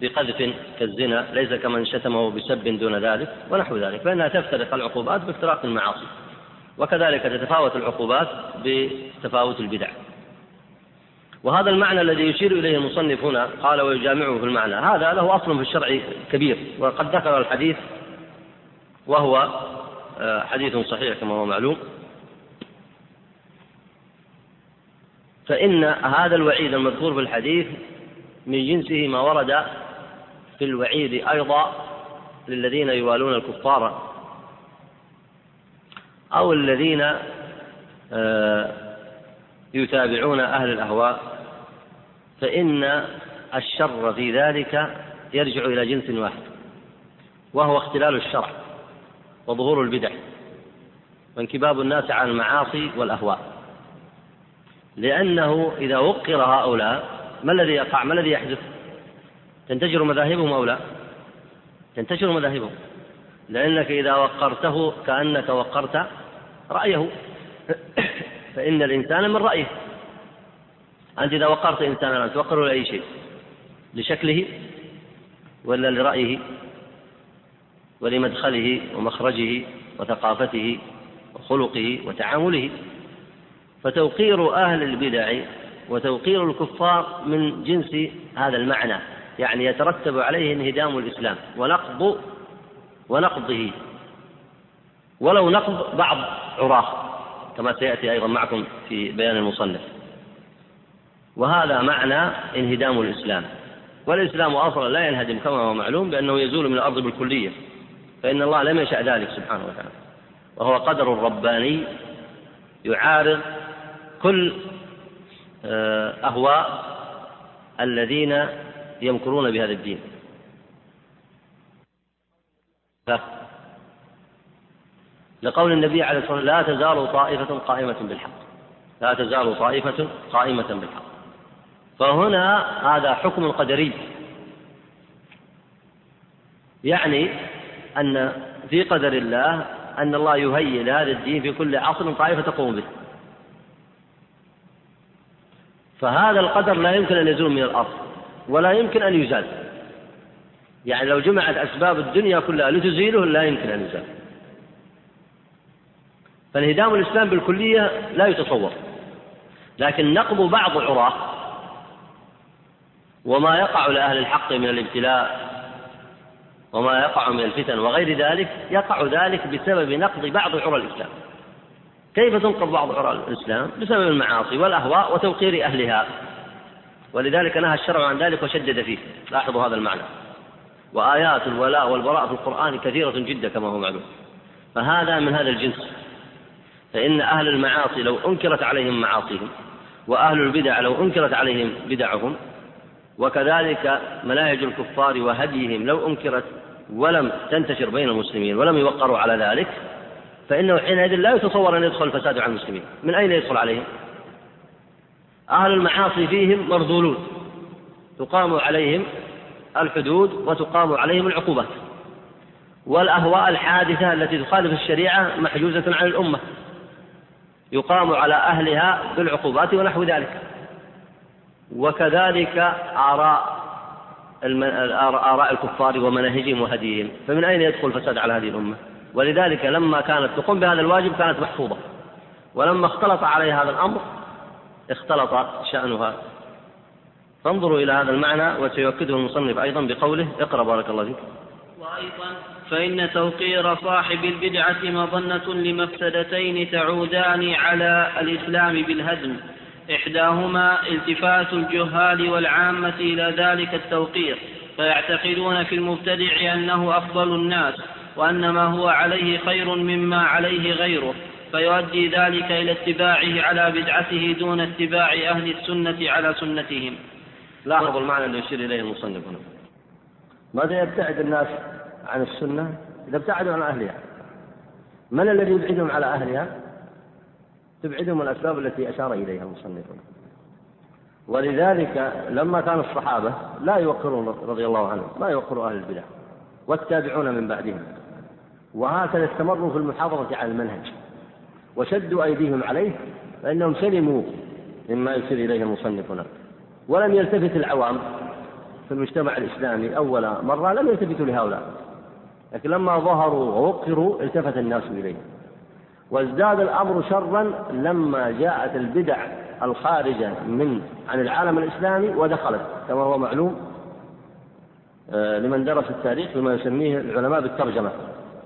بقذف كالزنا ليس كمن شتمه بسب دون ذلك ونحو ذلك. فإنها تفترق العقوبات بافتراق المعاصي. وكذلك تتفاوت العقوبات بتفاوت البدع. وهذا المعنى الذي يشير إليه المصنف هنا قال ويجامعه في المعنى. هذا له أصل في الشرع كبير وقد ذكر الحديث وهو آه، حديث صحيح كما هو معلوم. فإن هذا الوعيد المذكور في الحديث من جنسه ما ورد في الوعيد أيضا للذين يوالون الكفار أو الذين آه، يتابعون أهل الأهواء. فإن الشر في ذلك يرجع إلى جنس واحد وهو اختلال الشرع وظهور البدع وانكباب الناس على المعاصي والأهواء. لأنه إذا وقر هؤلاء ما الذي يقع؟ ما الذي يحدث؟ تنتشر مذاهبهم أو لا؟ تنتشر مذاهبهم. لأنك إذا وقرته كأنك وقرت رأيه. فإن الإنسان من رأيه. أنت إذا وقرت إنسانا توقره لأي شيء؟ لشكله ولا لرأيه؟ ولمدخله ومخرجه وثقافته وخلقه وتعامله؟ فتوقير أهل البدع وتوقير الكفار من جنس هذا المعنى يعني يترتب عليه انهدام الإسلام ونقض ونقضه. ولو نقض بعض عراه كما سيأتي أيضا معكم في بيان المصنف. وهذا معنى انهدام الإسلام. والإسلام أصلا لا ينهدم كما هو معلوم بأنه يزول من الأرض بالكلية فإن الله لم يشأ ذلك سبحانه وتعالى. وهو قدر رباني يعارض كل آه، أهواء الذين يمكرون بهذا الدين. لقول النبي عليه الصلاة والسلام لا تزال طائفة قائمة بالحق. لا تزال طائفة قائمة بالحق. فهنا هذا حكم قدري يعني أن في قدر الله أن الله يهيئ لهذا الدين في كل عصر طائفة تقوم به. فهذا القدر لا يمكن أن يزول من الأرض ولا يمكن أن يزال. يعني لو جمعت أسباب الدنيا كلها لتزيله لا يمكن أن يزال. فانهدام الإسلام بالكلية لا يتصور. لكن نقض بعض عراه وما يقع لأهل الحق من الابتلاء وما يقع من الفتن وغير ذلك يقع ذلك بسبب نقض بعض عرى الإسلام. كيف تنقض بعض عرى الإسلام؟ بسبب المعاصي والأهواء وتوقير أهلها. ولذلك نهى الشرع عن ذلك وشدد فيه. لاحظوا هذا المعنى. وآيات الولاء والبراء في القرآن كثيرة جدا كما هو معلوم. فهذا من هذا الجنس. فإن أهل المعاصي لو أنكرت عليهم معاصيهم وأهل البدع لو أنكرت عليهم بدعهم وكذلك مناهج الكفار وهديهم لو أنكرت ولم تنتشر بين المسلمين ولم يوقروا على ذلك فإنه حينئذ لا يتصور أن يدخل الفساد على المسلمين. من أين يدخل عليهم؟ أهل المعاصي فيهم مرذولون تقام عليهم الحدود وتقام عليهم العقوبات. والأهواء الحادثة التي تخالف الشريعة محجوزة عن الأمة. يقام على أهلها بالعقوبات ونحو ذلك. وكذلك آراء آراء الكفار ومناهجهم وهديهم. فمن أين يدخل الفساد على هذه الأمة؟ ولذلك لما كانت تقوم بهذا الواجب كانت محفوظة. ولما اختلط عليها هذا الأمر اختلط شأنها. فانظروا إلى هذا المعنى وسيؤكده المصنف أيضا بقوله اقرأ بارك الله فيك. وأيضا فإن توقير صاحب البدعة مظنة لمفسدتين تعودان على الإسلام بالهدم إحداهما التفات الجهال والعامة إلى ذلك التوقير فيعتقدون في المبتدع أنه أفضل الناس وأن ما هو عليه خير مما عليه غيره فيؤدي ذلك إلى اتباعه على بدعته دون اتباع أهل السنة على سنتهم. لاحظوا المعنى اللي يشير إليه المصنف هنا. ماذا يبتعد الناس عن السنة؟ إذا ابتعدوا عن أهلها من الذي يبعدهم على أهلها؟ تبعدهم الأسباب التي أشار إليها المصنف. ولذلك لما كان الصحابة لا يوقرون رضي الله عنهم ما يوقروا أهل البدع والتابعون من بعدهم. وهكذا استمروا في المحافظة على المنهج وشدوا أيديهم عليه فإنهم سلموا مما يشير إليه المصنف هنا ولم يلتفت العوام في المجتمع الإسلامي أول مرة لم يلتفتوا لهؤلاء لكن لما ظهروا ووقروا التفت الناس إليه. وازداد الأمر شرا لما جاءت البدع الخارجة من عن العالم الإسلامي ودخلت كما هو معلوم آه، لمن درس التاريخ بما يسميه العلماء بالترجمة.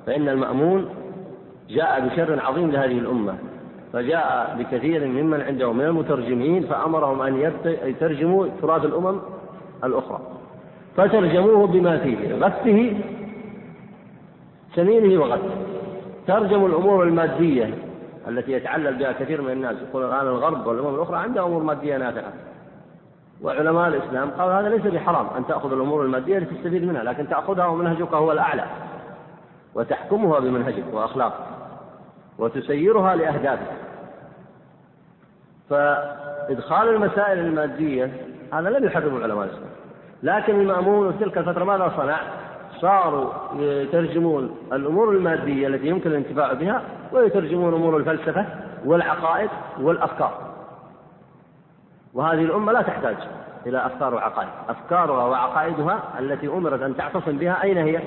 فإن المأمون جاء بشر عظيم لهذه الأمة فجاء بكثير ممن عنده من المترجمين فأمرهم أن يترجموا تراث الأمم الأخرى. فترجموه بما فيه غثه سمينه وغثه. ترجموا الأمور المادية التي يتعلل بها كثير من الناس يقول الآن الغرب والأمم الأخرى عندها أمور مادية نافعة. وعلماء الإسلام قالوا هذا ليس بحرام أن تأخذ الأمور المادية لتستفيد منها لكن تأخذها ومنهجك هو الأعلى. وتحكمها بمنهجك وأخلاقك. وتسيرها لأهدافك. فإدخال المسائل المادية هذا لم يحرمه علماء الإسلام. لكن المأمون في تلك الفترة ماذا صنع؟ صاروا يترجمون الأمور المادية التي يمكن الانتفاع بها ويترجمون أمور الفلسفة والعقائد والأفكار. وهذه الأمة لا تحتاج إلى أفكار وعقائد. أفكارها وعقائدها التي أمرت أن تعتصم بها أين هي؟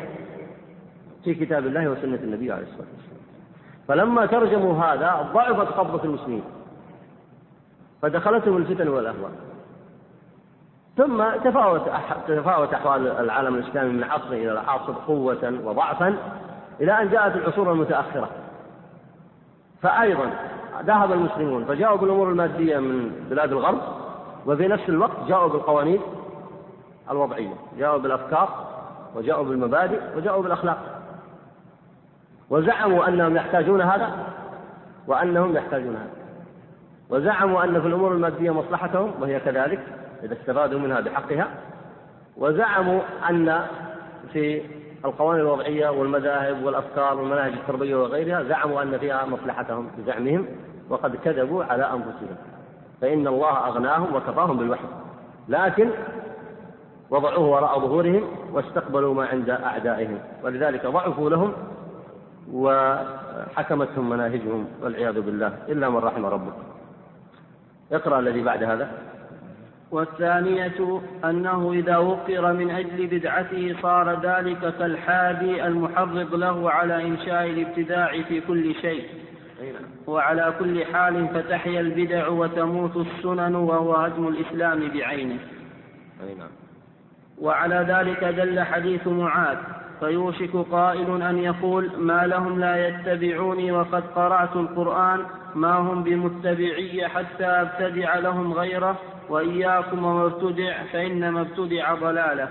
في كتاب الله وسنة النبي عليه الصلاة والسلام. فلما ترجموا هذا ضعفت قبضة المسلمين فدخلتهم الفتن والأهواء. ثم تفاوت تفاوت أحوال العالم الإسلامي من عصر إلى عصر قوة وضعفا إلى أن جاءت العصور المتأخرة. فأيضا ذهب المسلمون فجاءوا بالأمور المادية من بلاد الغرب وفي نفس الوقت جاءوا بالقوانين الوضعية جاءوا بالأفكار وجاءوا بالمبادئ وجاءوا بالأخلاق. وزعموا أنهم يحتاجون هذا وأنهم يحتاجون هذا. وزعموا أن في الأمور المادية مصلحتهم وهي كذلك. إذا استفادوا منها بحقها وزعموا أن في القوانين الوضعية والمذاهب والأفكار والمناهج التربوية وغيرها زعموا أن فيها مصلحتهم بزعمهم وقد كذبوا على أنفسهم. فإن الله أغناهم وكفاهم بالوحي. لكن وضعوه وراء ظهورهم واستقبلوا ما عند أعدائهم. ولذلك ضعفوا لهم وحكمتهم مناهجهم والعياذ بالله. إلا من رحم ربك. اقرأ الذي بعد هذا. والثانية أنه إذا وقر من أجل بدعته صار ذلك كالحادي المحرض له على إنشاء الابتداع في كل شيء. وعلى كل حال فتحيا البدع وتموت السنن وهو هدم الإسلام بعينه. وعلى ذلك دل حديث معاذ فيوشك قائل أن يقول ما لهم لا يتبعوني وقد قرأت القرآن ما هم بمتبعي حتى أبتدع لهم غيره؟ وإياكم وما ابتدع فإنما ابتدع ضلالة.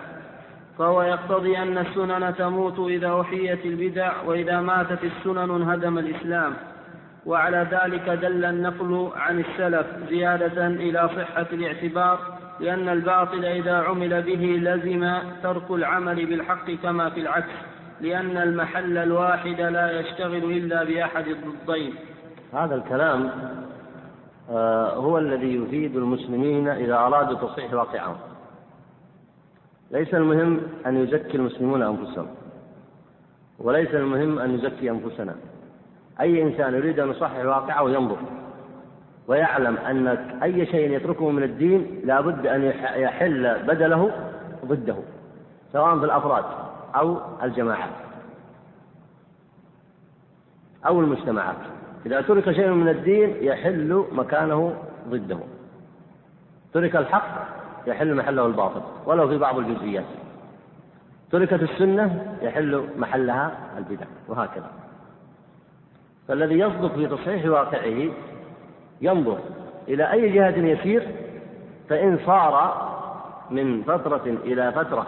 فهو يقتضي أن السنن تموت إذا أحيت البدع وإذا ماتت السنن انهدم الإسلام. وعلى ذلك دل النقل عن السلف زيادة إلى صحة الاعتبار لأن الباطل إذا عمل به لزم ترك العمل بالحق كما في العكس لأن المحل الواحد لا يشتغل إلا بأحد الضدين. هذا الكلام هو الذي يفيد المسلمين إذا أرادوا تصحيح واقعهم. ليس المهم أن يزكي المسلمون أنفسهم وليس المهم أن نزكي أنفسنا. أي إنسان يريد أن يصحح واقعه ينظر ويعلم أن أي شيء يتركه من الدين لا بد أن يحل بدله ضده سواء في الأفراد أو الجماعات أو المجتمعات. إذا ترك شيء من الدين يحل مكانه ضده. ترك الحق يحل محله الباطل ولو في بعض الجزئيات. تركت السنة يحل محلها البدع وهكذا. فالذي يصدق في تصحيح واقعه ينظر إلى أي جهة يسير فإن صار من فترة إلى فترة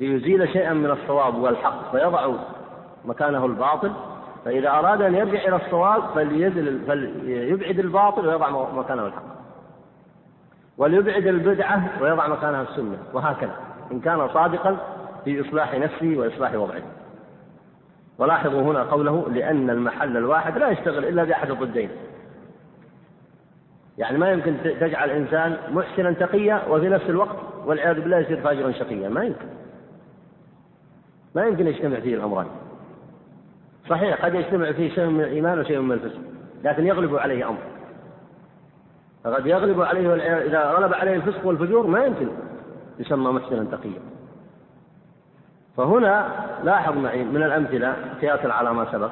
ليزيل شيئا من الصواب والحق فيضع مكانه الباطل فإذا أراد أن يرجع إلى الصواب فليزل فليبعد الباطل ويضع مكانه الحق. وليبعد البدعة ويضع مكانها السنة. وهكذا. إن كان صادقا في إصلاح نفسه وإصلاح وضعه. ولاحظوا هنا قوله لأن المحل الواحد لا يشتغل إلا بأحد الضدين. يعني ما يمكن تجعل إنسان محسنا تقيا وفي نفس الوقت والعياذ بالله يصير فاجرا شقيا. ما يمكن. ما يمكن يجتمع فيه الأمران. صحيح قد يجتمع فيه شيء من الإيمان وشيء من الفسق لكن يغلب عليه أمر. فقد يغلب عليه إذا غلب عليه الفسق والفجور ما يمكن يسمى محسنا تقيا. فهنا لاحظ معي من الأمثلة قياسا على ما سبق.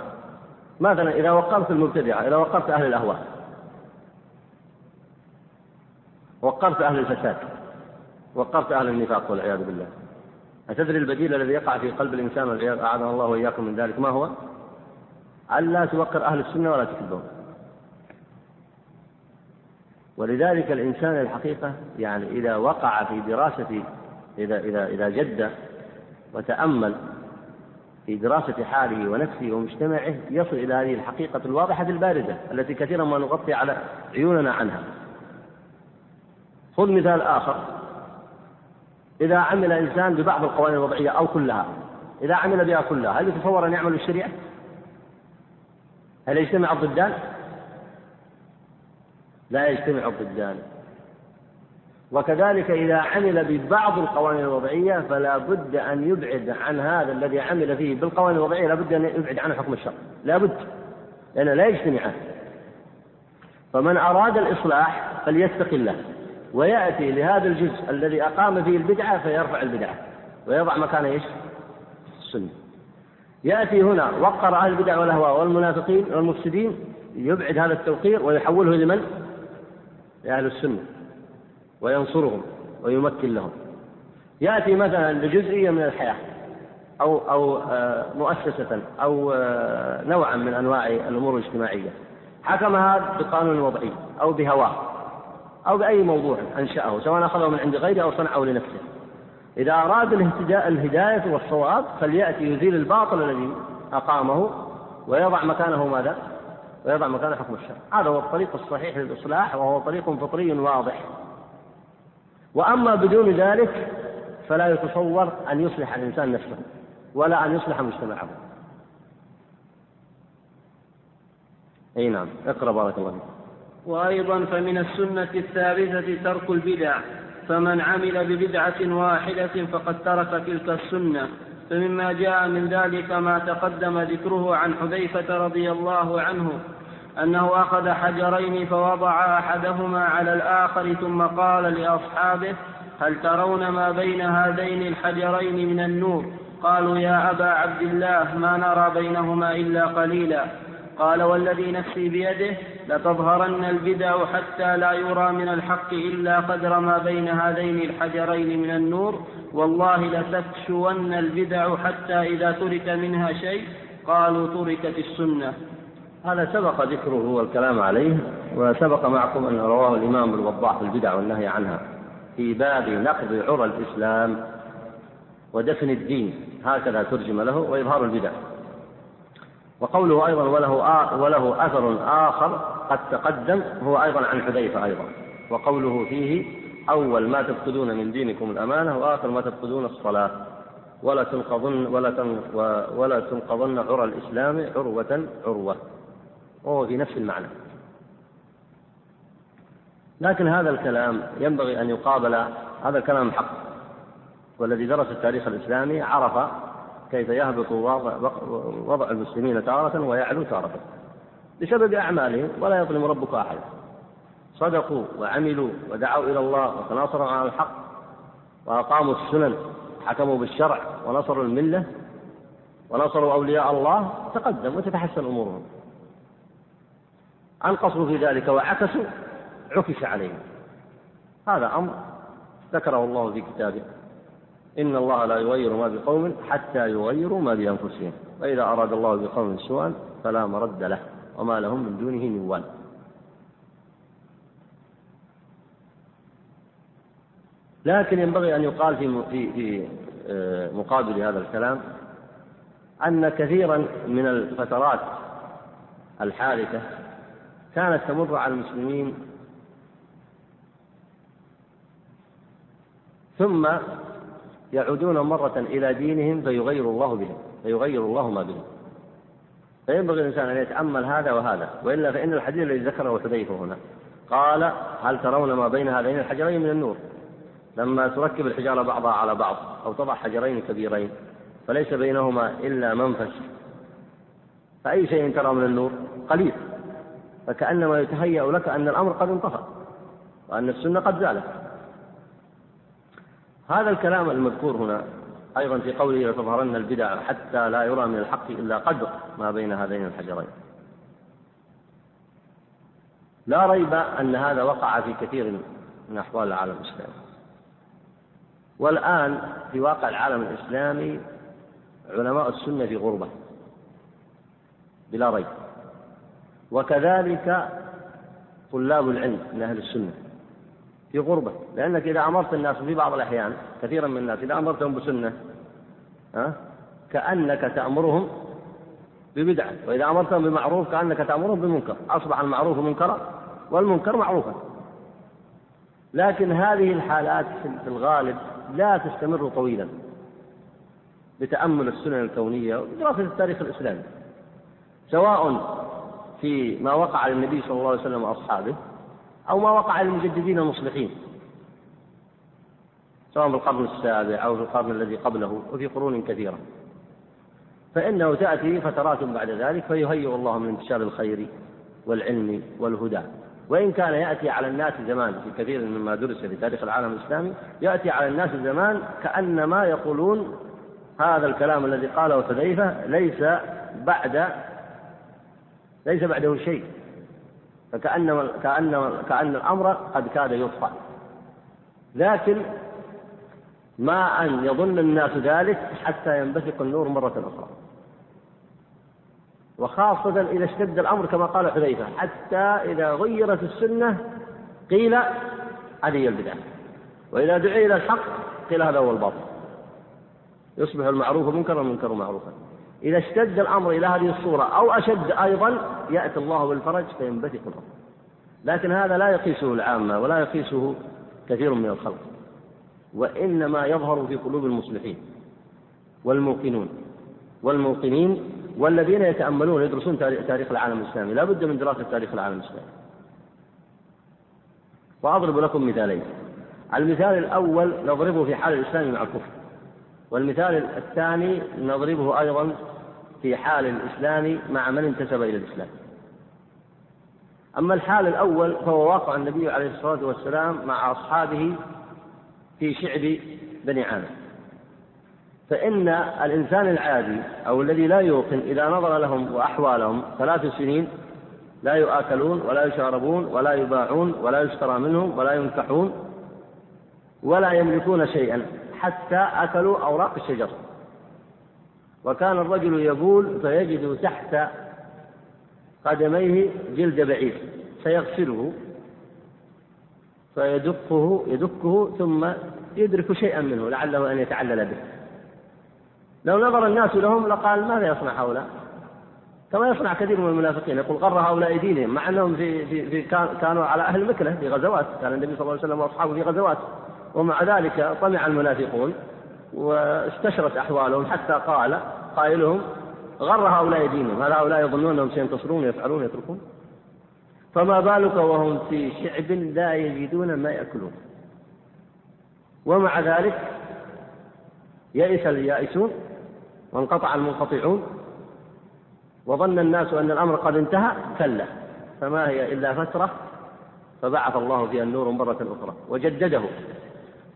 مثلا إذا وقرت المبتدعة إذا وقرت أهل الأهواء وقرت أهل الفساد وقرت أهل النفاق والعياذ بالله. أتدري البديل الذي يقع في قلب الإنسان والعياذ أعاذنا الله وإياكم من ذلك؟ ما هو؟ ألا توقر أهل السنة ولا تكذبهم. ولذلك الإنسان الحقيقة يعني إذا وقع في دراسة إذا إذا إذا جد وتأمل في دراسة حاله ونفسه ومجتمعه يصل إلى هذه الحقيقة الواضحة البارزة التي كثيرا ما نغطي على عيوننا عنها. خذ مثال آخر. إذا عمل إنسان ببعض القوانين الوضعية أو كلها إذا عمل بها كلها هل يتصور أن يعمل الشريعة؟ هل يجتمع الضدان؟ لا يجتمع الضدان وكذلك إذا عمل ببعض القوانين الوضعية فلا بد أن يبعد عن هذا الذي عمل فيه بالقوانين الوضعية لا بد أن يبعد عنه حكم الشرع لا بد لأنه لا يجتمعان فمن أراد الإصلاح فليتق الله ويأتي لهذا الجزء الذي أقام فيه البدعة فيرفع البدعة ويضع مكان إيش؟ السنة. يأتي هنا وقر أهل البدع والأهواء والمنافقين والمفسدين يبعد هذا التوقير ويحوله لمن؟ لأهل السنة وينصرهم ويمكن لهم. يأتي مثلا لجزئية من الحياة أو أو آه، مؤسسة أو آه، نوعا من أنواع الأمور الاجتماعية حكمها بقانون وضعي أو بهواه أو بأي موضوع أنشأه سواء أخذه من عند غيره أو صنعه لنفسه إذا أراد الهداية والصواب فليأتي يزيل الباطل الذي أقامه ويضع مكانه ماذا؟ ويضع مكانه حكم الشرع. هذا هو الطريق الصحيح للإصلاح وهو طريق فطري واضح. وأما بدون ذلك فلا يتصور أن يصلح الإنسان نفسه ولا أن يصلح مجتمعه. أي نعم اقرأ بارك الله فيك. وأيضا فمن السنة الثابتة ترك البدع. فمن عمل ببدعة واحدة فقد ترك تلك السنة. فمما جاء من ذلك ما تقدم ذكره عن حذيفة رضي الله عنه أنه أخذ حجرين فوضع أحدهما على الآخر ثم قال لأصحابه هل ترون ما بين هذين الحجرين من النور؟ قالوا يا أبا عبد الله ما نرى بينهما إلا قليلا. قال والذي نفسي بيده لتظهرن البدع حتى لا يرى من الحق إلا قدر ما بين هذين الحجرين من النور. والله لتكشون البدع حتى إذا ترك منها شيء قالوا تركت السنة. هذا سبق ذكره والكلام عليه وسبق معكم أن رواه الإمام الوضاح في البدع والنهي عنها في باب نقض عرى الإسلام ودفن الدين. هكذا ترجم له وإظهار البدع. وقوله أيضا وله وله أثر آخر قد تقدم هو أيضا عن حذيفة أيضا. وقوله فيه أول ما تفقدون من دينكم الأمانة وآخر ما تفقدون الصلاة. ولا تنقضن ولا ولا تنقضن عرى الإسلام عروة عروة. وهو في نفس المعنى. لكن هذا الكلام ينبغي أن يقابل هذا الكلام حق. والذي درس التاريخ الإسلامي عرف كيف يهبط وضع المسلمين تارة ويعلو تارة. بسبب أعمالهم ولا يظلم ربك أحدا صدقوا وعملوا ودعوا إلى الله وتناصروا على الحق وأقاموا السنن حكموا بالشرع ونصروا الملة ونصروا أولياء الله تقدم وتتحسن أمورهم. أنقصوا في ذلك وعكسوا عكس عليهم. هذا أمر ذكره الله في كتابه. إن الله لا يغير ما بقوم حتى يغيروا ما بأنفسهم. وإذا أراد الله بقوم سوءا فلا مرد له وما لهم من دونه من وال لكن ينبغي أن يقال في في آه، مقابل هذا الكلام أن كثيرا من الفترات الحادثة كانت تمر على المسلمين ثم يعودون مرة إلى دينهم فيغير الله بهم فيغير الله ما بهم. فينبغي الإنسان أن يتأمل هذا وهذا وإلا فإن الحديث الذي ذكره حذيفة هنا قال هل ترون ما بين هذين الحجرين من النور؟ لما تركب الحجارة بعضها على بعض أو تضع حجرين كبيرين فليس بينهما إلا منفس فأي شيء ترى من النور؟ قليل. فكأنما يتهيأ لك أن الأمر قد انطفأ وأن السنة قد زالت. هذا الكلام المذكور هنا أيضا في قوله لتظهرن البدع حتى لا يرى من الحق إلا قدر ما بين هذين الحجرين. لا ريب أن هذا وقع في كثير من أحوال العالم الإسلامي. والآن في واقع العالم الإسلامي علماء السنة في غربة بلا ريب. وكذلك طلاب العلم من أهل السنة. في غربة. لأنك إذا أمرت الناس في بعض الأحيان كثيرا من الناس إذا أمرتهم بسنة كأنك تأمرهم ببدعة. وإذا أمرتهم بمعروف كأنك تأمرهم بمنكر. أصبح المعروف منكرا والمنكر معروفا. لكن هذه الحالات في الغالب لا تستمر طويلا. بتأمل السنن الكونية ودراسة التاريخ الإسلامي. سواء في ما وقع للنبي صلى الله عليه وسلم وأصحابه أو ما وقع للمجددين المصلحين. سواء في القرن السابع أو في القرن الذي قبله وفي قرون كثيرة. فإنه تأتي فترات بعد ذلك فيهيئ الله من انتشار الخير والعلم والهدى. وإن كان يأتي على الناس زمان في كثير مما درس في تاريخ العالم الإسلامي يأتي على الناس زمان كأنما يقولون هذا الكلام الذي قاله حذيفة ليس بعد ليس بعده شيء. فكأن كأن كأن الأمر قد كاد يطفأ. لكن ما أن يظن الناس ذلك حتى ينبثق النور مرة أخرى. وخاصة إذا اشتد الأمر كما قال حذيفة حتى إذا غيرت السنة قيل هذه البدعة وإذا دعي إلى الحق قيل هذا هو الباطل. يصبح المعروف منكرا والمنكر معروفا. إذا اشتد الأمر إلى هذه الصورة أو أشد أيضا يأتي الله بالفرج فينبثق الأمر لكن هذا لا يقيسه العامة ولا يقيسه كثير من الخلق وإنما يظهر في قلوب المصلحين والموقنون والموقنين والذين يتأملون يدرسون تاريخ العالم الإسلامي. لا بد من دراسة تاريخ العالم الإسلامي. وأضرب لكم مثالين. المثال الأول نضربه في حال الإسلام مع الكفر والمثال الثاني نضربه أيضا في حال الإسلام مع من انتسب إلى الإسلام. أما الحال الأول فهو واقع النبي عليه الصلاة والسلام مع أصحابه في شعب بني عامر. فإن الإنسان العادي أو الذي لا يوقن إذا نظر لهم وأحوالهم ثلاث سنين لا يؤكلون ولا يشاربون ولا يباعون ولا يشترى منهم ولا ينكحون ولا يملكون شيئا حتى أكلوا أوراق الشجر. وكان الرجل يبول فيجد تحت قدميه جلد بعير فيغسله فيدقه يدكه ثم يدرك شيئا منه لعله أن يتعلل به. لو نظر الناس لهم لقال ماذا يصنع هؤلاء؟ كما يصنع كثير من المنافقين يقول غر هؤلاء دينهم مع أنهم في, في, في كانوا على أهل مكنه في غزوات كان النبي صلى الله عليه وسلم وأصحابه في غزوات ومع ذلك طمع المنافقون. واستشرت أحوالهم حتى قال قائلهم غر هؤلاء دينهم. هل هؤلاء يظنون أنهم سينتصرون ويفعلون ويتركون؟ فما بالك وهم في شعب لا يجدون ما يأكلون. ومع ذلك يئس اليائسون وانقطع المنقطعون. وظن الناس أن الأمر قد انتهى كلا. فما هي إلا فترة فبعث الله فيها النور مرة أخرى وجدده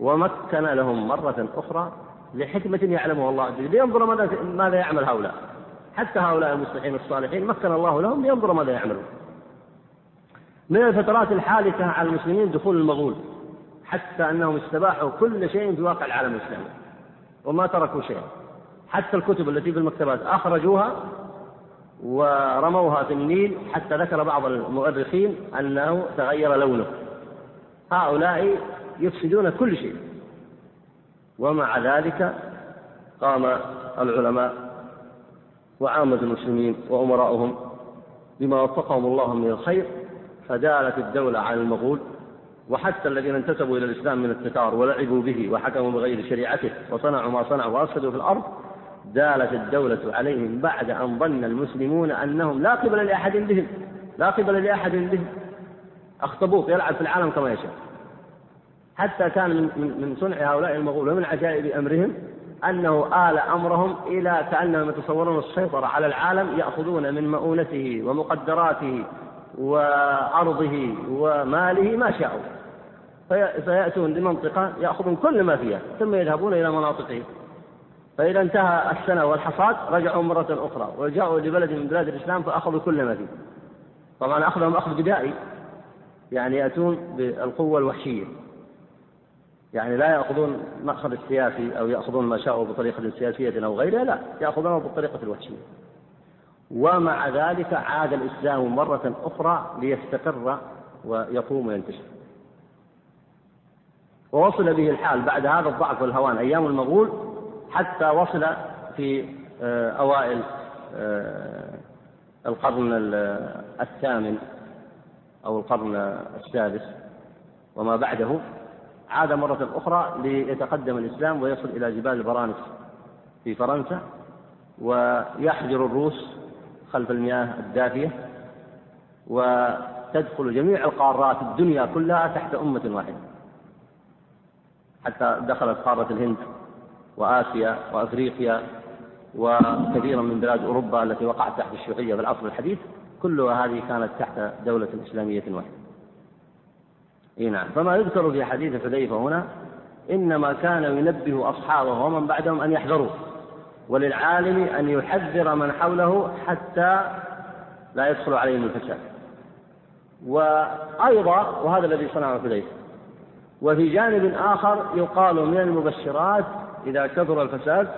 ومكن لهم مرة أخرى لحكمة يعلمها الله وجل لينظر ماذا ماذا يعمل هؤلاء. حتى هؤلاء المصلحين الصالحين مكن الله لهم لينظر ماذا يعملون. من الفترات الحادثة على المسلمين دخول المغول حتى أنهم استباحوا كل شيء في واقع العالم الإسلامي وما تركوا شيئا. حتى الكتب التي في المكتبات أخرجوها ورموها في النيل حتى ذكر بعض المؤرخين أنه تغير لونه. هؤلاء يفسدون كل شيء. ومع ذلك قام العلماء وعامة المسلمين وأمراؤهم بما وفقهم الله من الخير فدالت الدولة عن المغول وحتى الذين انتسبوا إلى الإسلام من التتار ولعبوا به وحكموا بغير شريعته وصنعوا ما صنعوا وأفسدوا في الأرض دالت الدولة عليهم بعد أن ظن المسلمون أنهم لا قبل لأحد بهم لا قبل لأحد بهم. أخطبوط يلعب في العالم كما يشاء. حتى كان من, من صنع هؤلاء المغول ومن عجائب أمرهم أنه آل أمرهم إلى كأنهم يتصورون السيطرة على العالم يأخذون من مؤونته ومقدراته وأرضه وماله ما شاءوا. فيأتون لمنطقة يأخذون كل ما فيها ثم يذهبون إلى مناطقهم. فإذا انتهى السنة والحصاد رجعوا مرة أخرى وجاءوا لبلد من بلاد الإسلام فأخذوا كل ما فيه. طبعا أخذهم أخذ بدائي يعني يأتون بالقوة الوحشية. يعني لا يأخذون مأخذ السياسي أو يأخذون ما شاءوا بطريقة سياسية أو غيرها لا يأخذونه بالطريقة الوحشية. ومع ذلك عاد الإسلام مرة أخرى ليستقر ويقوم وينتشر. ووصل به الحال بعد هذا الضعف والهوان أيام المغول حتى وصل في آه، أوائل آه، القرن الثامن أو القرن السادس وما بعده. عاد مرة أخرى ليتقدم الإسلام ويصل إلى جبال البرانس في فرنسا ويحجر الروس خلف المياه الدافية وتدخل جميع القارات الدنيا كلها تحت أمة واحدة. حتى دخلت قارة الهند وآسيا وأفريقيا وكثيرا من بلاد أوروبا التي وقعت تحت الشيوعية في العصر الحديث كلها هذه كانت تحت دولة إسلامية واحدة. إي نعم. فما يذكر في حديث حذيفة هنا إنما كان ينبه أصحابه ومن بعدهم أن يحذروا وللعالم أن يحذر من حوله حتى لا يدخل عليهم الفساد. وأيضا وهذا الذي صنعه حذيفة وفي جانب آخر يقال من المبشرات إذا كثر الفساد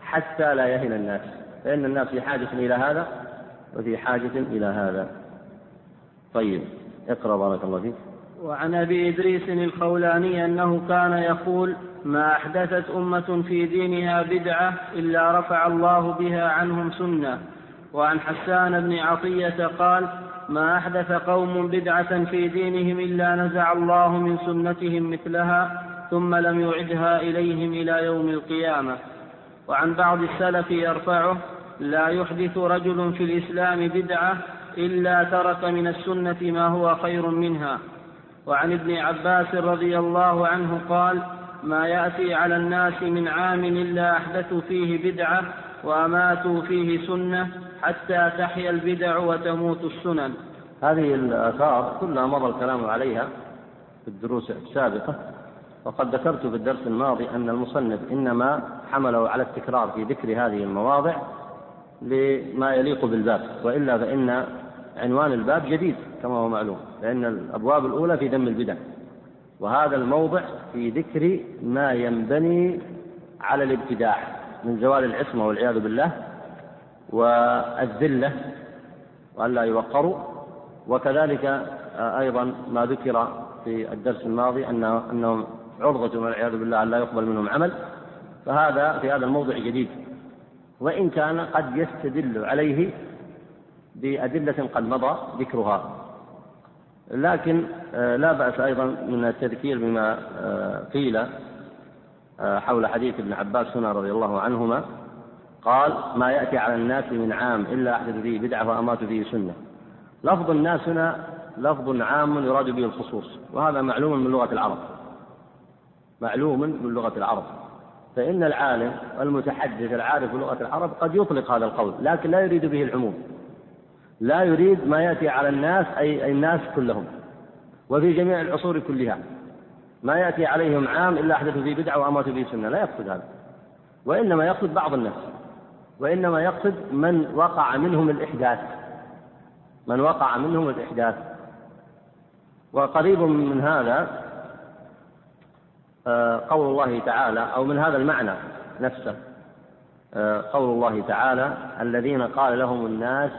حتى لا يهن الناس. فإن الناس في حاجة إلى هذا وفي حاجة إلى هذا. طيب اقرأ بارك الله فيك. وعن أبي إدريس الخولاني أنه كان يقول ما أحدثت أمة في دينها بدعة إلا رفع الله بها عنهم سنة. وعن حسان بن عطية قال ما أحدث قوم بدعة في دينهم إلا نزع الله من سنتهم مثلها ثم لم يعدها إليهم إلى يوم القيامة. وعن بعض السلف يرفعه لا يحدث رجل في الإسلام بدعة إلا ترك من السنة ما هو خير منها. وعن ابن عباس رضي الله عنه قال ما يأتي على الناس من عام إلا أحدثوا فيه بدعة وأماتوا فيه سنة حتى تحيا البدع وتموت السنن. هذه الآثار كلها مضى الكلام عليها في الدروس السابقة وقد ذكرت في الدرس الماضي أن المصنف إنما حمله على التكرار في ذكر هذه المواضع لما يليق بالباب وإلا فإن عنوان الباب جديد كما هو معلوم لأن الأبواب الأولى في ذم البدع وهذا الموضع في ذكر ما ينبني على الابتداع من زوال العصمة والعياذ بالله والذلة وألا يوقروا. وكذلك أيضا ما ذكر في الدرس الماضي أنه أنهم عرضة والعياذ بالله أن لا يقبل منهم عمل. فهذا في هذا الموضع جديد. وإن كان قد يستدل عليه بأدلة قد مضى ذكرها. لكن آه، لا بأس أيضا من التذكير بما آه، قيل آه، حول حديث ابن عباس هنا رضي الله عنهما. قال ما يأتي على الناس من عام إلا أحدث فيه بدعة وأمات فيه سنة. لفظ الناس هنا لفظ عام يراد به الخصوص وهذا معلوم من لغة العرب. معلوم من لغة العرب. فإن العالم المتحدث العارف بلغة العرب قد يطلق هذا القول لكن لا يريد به العموم. لا يريد ما يأتي على الناس أي الناس كلهم وفي جميع العصور كلها. ما يأتي عليهم عام إلا أحدثوا فيه بدعة وأماتوا فيه سنة. لا يقصد هذا. وإنما يقصد بعض الناس. وإنما يقصد من وقع منهم الإحداث. من وقع منهم الإحداث. وقريب من هذا آه، قول الله تعالى أو من هذا المعنى نفسه آه، قول الله تعالى الذين قال لهم الناس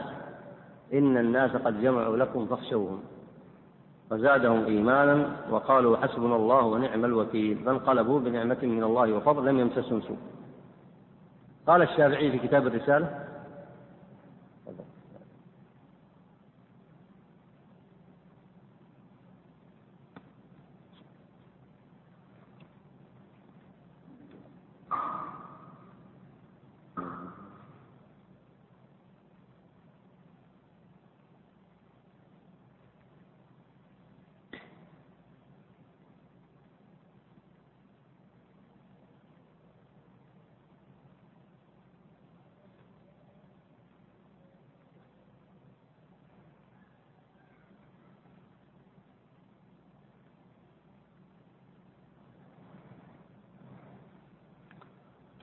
إن الناس قد جمعوا لكم فاخشوهم فزادهم إيمانا وقالوا حسبنا الله ونعم الوكيل فانقلبوا بنعمة من الله وفضل لم يمسسهم سوء. قال الشافعي في كتاب الرسالة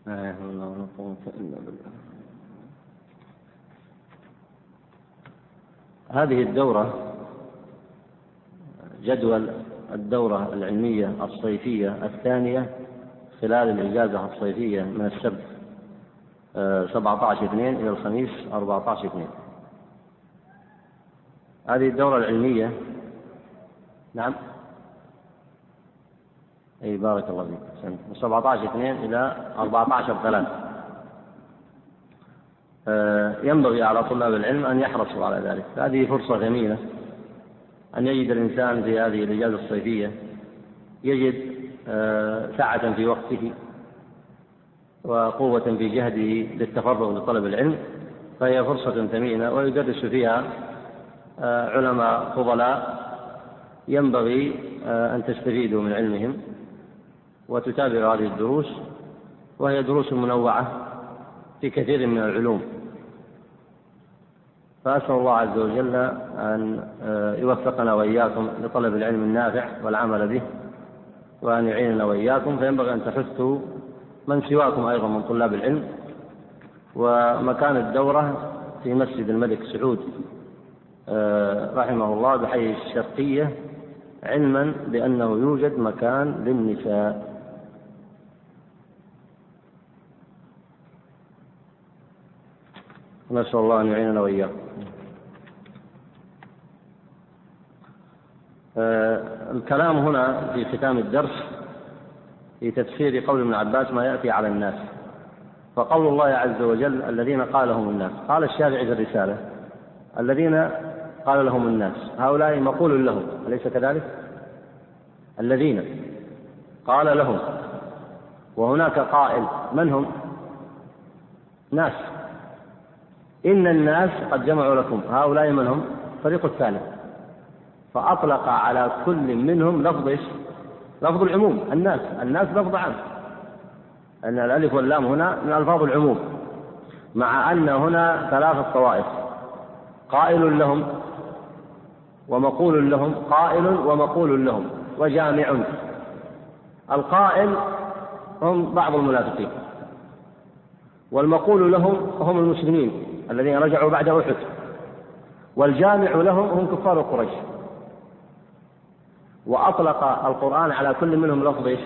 لا حول ولا قوة إلا بالله. هذه الدورة جدول الدورة العلمية الصيفية الثانية خلال الإجازة الصيفية من السبت 17 آه، اثنين إلى الخميس 14 اثنين. هذه الدورة العلمية نعم. إي بارك الله فيك. من 17 2 إلى 14 3 آه، ينبغي على طلاب العلم أن يحرصوا على ذلك. هذه فرصة جميلة. أن يجد الإنسان في هذه الإجازة الصيفية يجد آه، سعه في وقته وقوة في جهده للتفرغ لطلب العلم فهي فرصة ثمينة ويدرس فيها آه، علماء فضلاء. ينبغي أن تستفيدوا من علمهم. وتتابع هذه الدروس وهي دروس منوعة في كثير من العلوم. فأسأل الله عز وجل أن آه، يوفقنا وإياكم لطلب العلم النافع والعمل به وأن يعيننا وإياكم فينبغي أن تحثوا من سواكم أيضا من طلاب العلم. ومكان الدورة في مسجد الملك سعود آه، رحمه الله بحي الشرقية علما بأنه يوجد مكان للنساء. نسأل الله أن يعيننا وإياكم آه الكلام هنا في ختام الدرس في تفسير قول ابن عباس ما يأتي على الناس فقول الله عز وجل الذين قال لهم الناس قال الشافعي في الرسالة الذين قال لهم الناس هؤلاء مقول لهم أليس كذلك؟ الذين قال لهم وهناك قائل من هم؟ ناس إن الناس قد جمعوا لكم هؤلاء من هم؟ الفريق الثالث. فأطلق على كل منهم لفظ إيش؟ لفظ العموم الناس الناس لفظ عام. أن الألف واللام هنا من ألفاظ العموم مع أن هنا ثلاثة طوائف قائل لهم ومقول لهم قائل ومقول لهم وجامع. القائل هم بعض المنافقين والمقول لهم هم المسلمين. الذين رجعوا بعد أحد. والجامع لهم هم كفار قريش. وأطلق القرآن على كل منهم لفظ إيش؟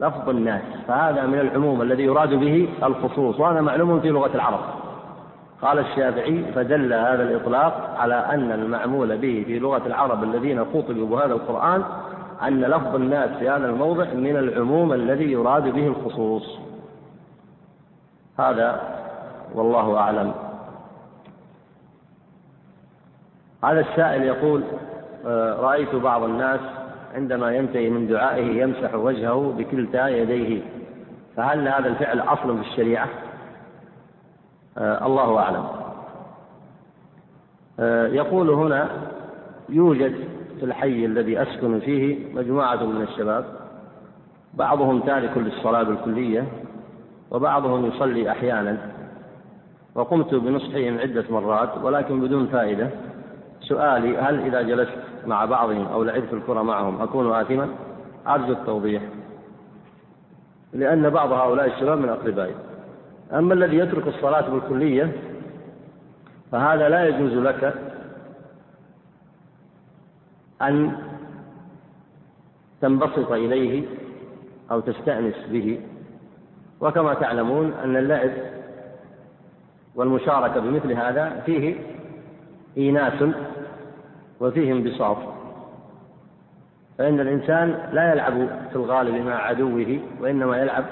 لفظ الناس. فهذا من العموم الذي يراد به الخصوص. وهذا معلوم في لغة العرب. قال الشافعي فدل هذا الإطلاق على أن المعمول به في لغة العرب الذين خطبوا بهذا القرآن أن لفظ الناس في هذا الموضع من العموم الذي يراد به الخصوص. هذا والله أعلم. هذا السائل يقول آه، رأيت بعض الناس عندما ينتهي من دعائه يمسح وجهه بكلتا يديه. فهل هذا الفعل أصل في الشريعة؟ آه، الله أعلم. آه، يقول هنا يوجد في الحي الذي أسكن فيه مجموعة من الشباب بعضهم تارك للصلاة بالكلية وبعضهم يصلي أحيانا. وقمت بنصحهم عدة مرات ولكن بدون فائدة. سؤالي هل إذا جلست مع بعضهم أو لعبت الكرة معهم أكون آثما؟ أرجو التوضيح. لأن بعض هؤلاء الشباب من أقربائي. أما الذي يترك الصلاة بالكلية فهذا لا يجوز لك أن تنبسط إليه أو تستأنس به. وكما تعلمون أن اللعب والمشاركة بمثل هذا فيه إيناس وفيه انبساط فإن الإنسان لا يلعب في الغالب مع عدوه وإنما يلعب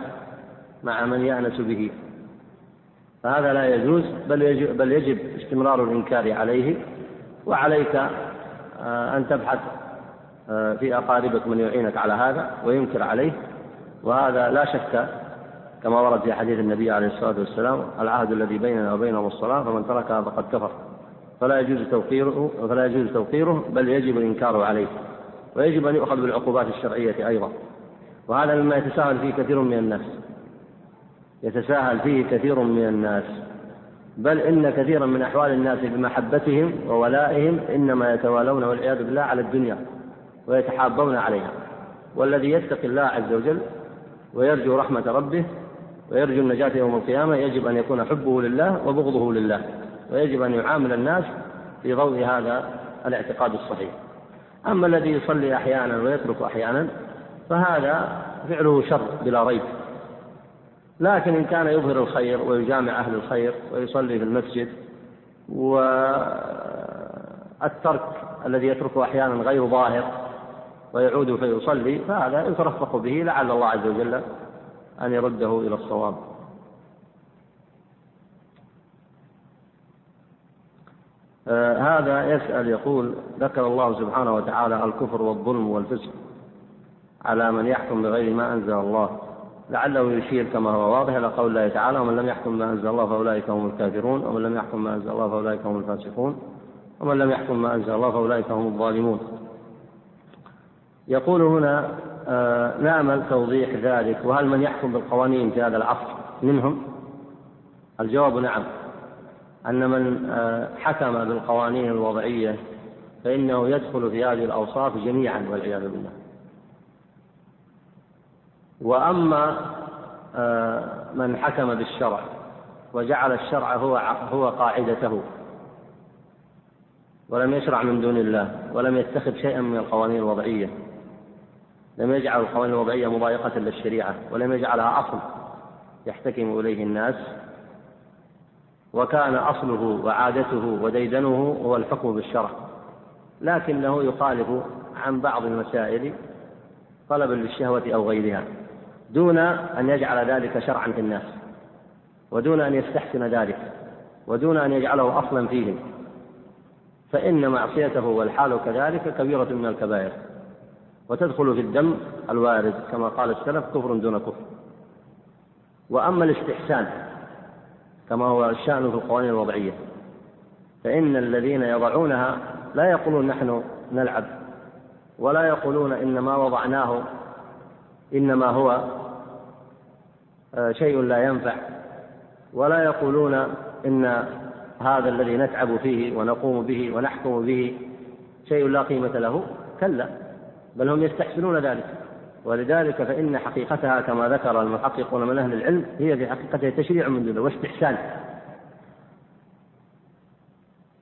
مع من يأنس به. فهذا لا يجوز بل يجب, بل يجب استمرار الإنكار عليه. وعليك آه، أن تبحث آه، في أقاربك من يعينك على هذا وينكر عليه. وهذا لا شك كما ورد في حديث النبي عليه الصلاة والسلام العهد الذي بيننا وبينهم الصلاة فمن تركها فقد كفر. فلا يجوز توقيره فلا يجوز توقيره بل يجب الإنكار عليه ويجب أن يؤخذ بالعقوبات الشرعية أيضا. وهذا مما يتساهل فيه كثير من الناس. يتساهل فيه كثير من الناس. بل إن كثيرا من أحوال الناس بمحبتهم وولائهم إنما يتوالون والعياذ بالله على الدنيا ويتحابون عليها. والذي يتقي الله عز وجل ويرجو رحمة ربه ويرجو النجاة يوم القيامة يجب أن يكون حبه لله وبغضه لله ويجب أن يعامل الناس في ضوء هذا الاعتقاد الصحيح. أما الذي يصلي أحيانا ويترك أحيانا فهذا فعله شر بلا ريب. لكن إن كان يظهر الخير ويجامع أهل الخير ويصلي في المسجد والترك الذي يتركه أحيانا غير ظاهر ويعود فيصلي فهذا يترفق به لعل الله عز وجل أن يرده إلى الصواب. آه هذا يسأل يقول ذكر الله سبحانه وتعالى الكفر والظلم والفسق على من يحكم بغير ما أنزل الله. لعله يشير كما هو واضح إلى قول الله تعالى ومن لم يحكم ما أنزل الله فأولئك هم الكافرون ومن لم يحكم ما أنزل الله فأولئك هم الفاسقون ومن لم يحكم ما أنزل الله فأولئك هم الظالمون. يقول هنا آه نعمل توضيح ذلك. وهل من يحكم بالقوانين في هذا العصر؟ منهم؟ الجواب نعم. أن من آه حكم بالقوانين الوضعية فإنه يدخل في هذه الأوصاف جميعا والعياذ بالله. وأما آه، من حكم بالشرع وجعل الشرع هو هو قاعدته ولم يشرع من دون الله ولم يتخذ شيئا من القوانين الوضعية لم يجعل القوانين الوضعية مضايقة للشريعة ولم يجعلها أصل يحتكم إليه الناس. وكان أصله وعادته وديدنه هو الحكم بالشرع. لكنه يخالف عن بعض المسائل طلبا للشهوة أو غيرها دون أن يجعل ذلك شرعا في الناس ودون أن يستحسن ذلك ودون أن يجعله أصلا فيهم. فإن معصيته والحال كذلك كبيرة من الكبائر. وتدخل في الدم الوارد كما قال السلف كفر دون كفر. وأما الاستحسان كما هو الشأن في القوانين الوضعية فإن الذين يضعونها لا يقولون نحن نلعب ولا يقولون إن ما وضعناه إنما هو آه، شيء لا ينفع ولا يقولون إن هذا الذي نتعب فيه ونقوم به ونحكم به شيء لا قيمة له كلا. بل هم يستحسنون ذلك. ولذلك فإن حقيقتها كما ذكر المحققون من أهل العلم هي في حقيقتها تشريع من دونه واستحسان.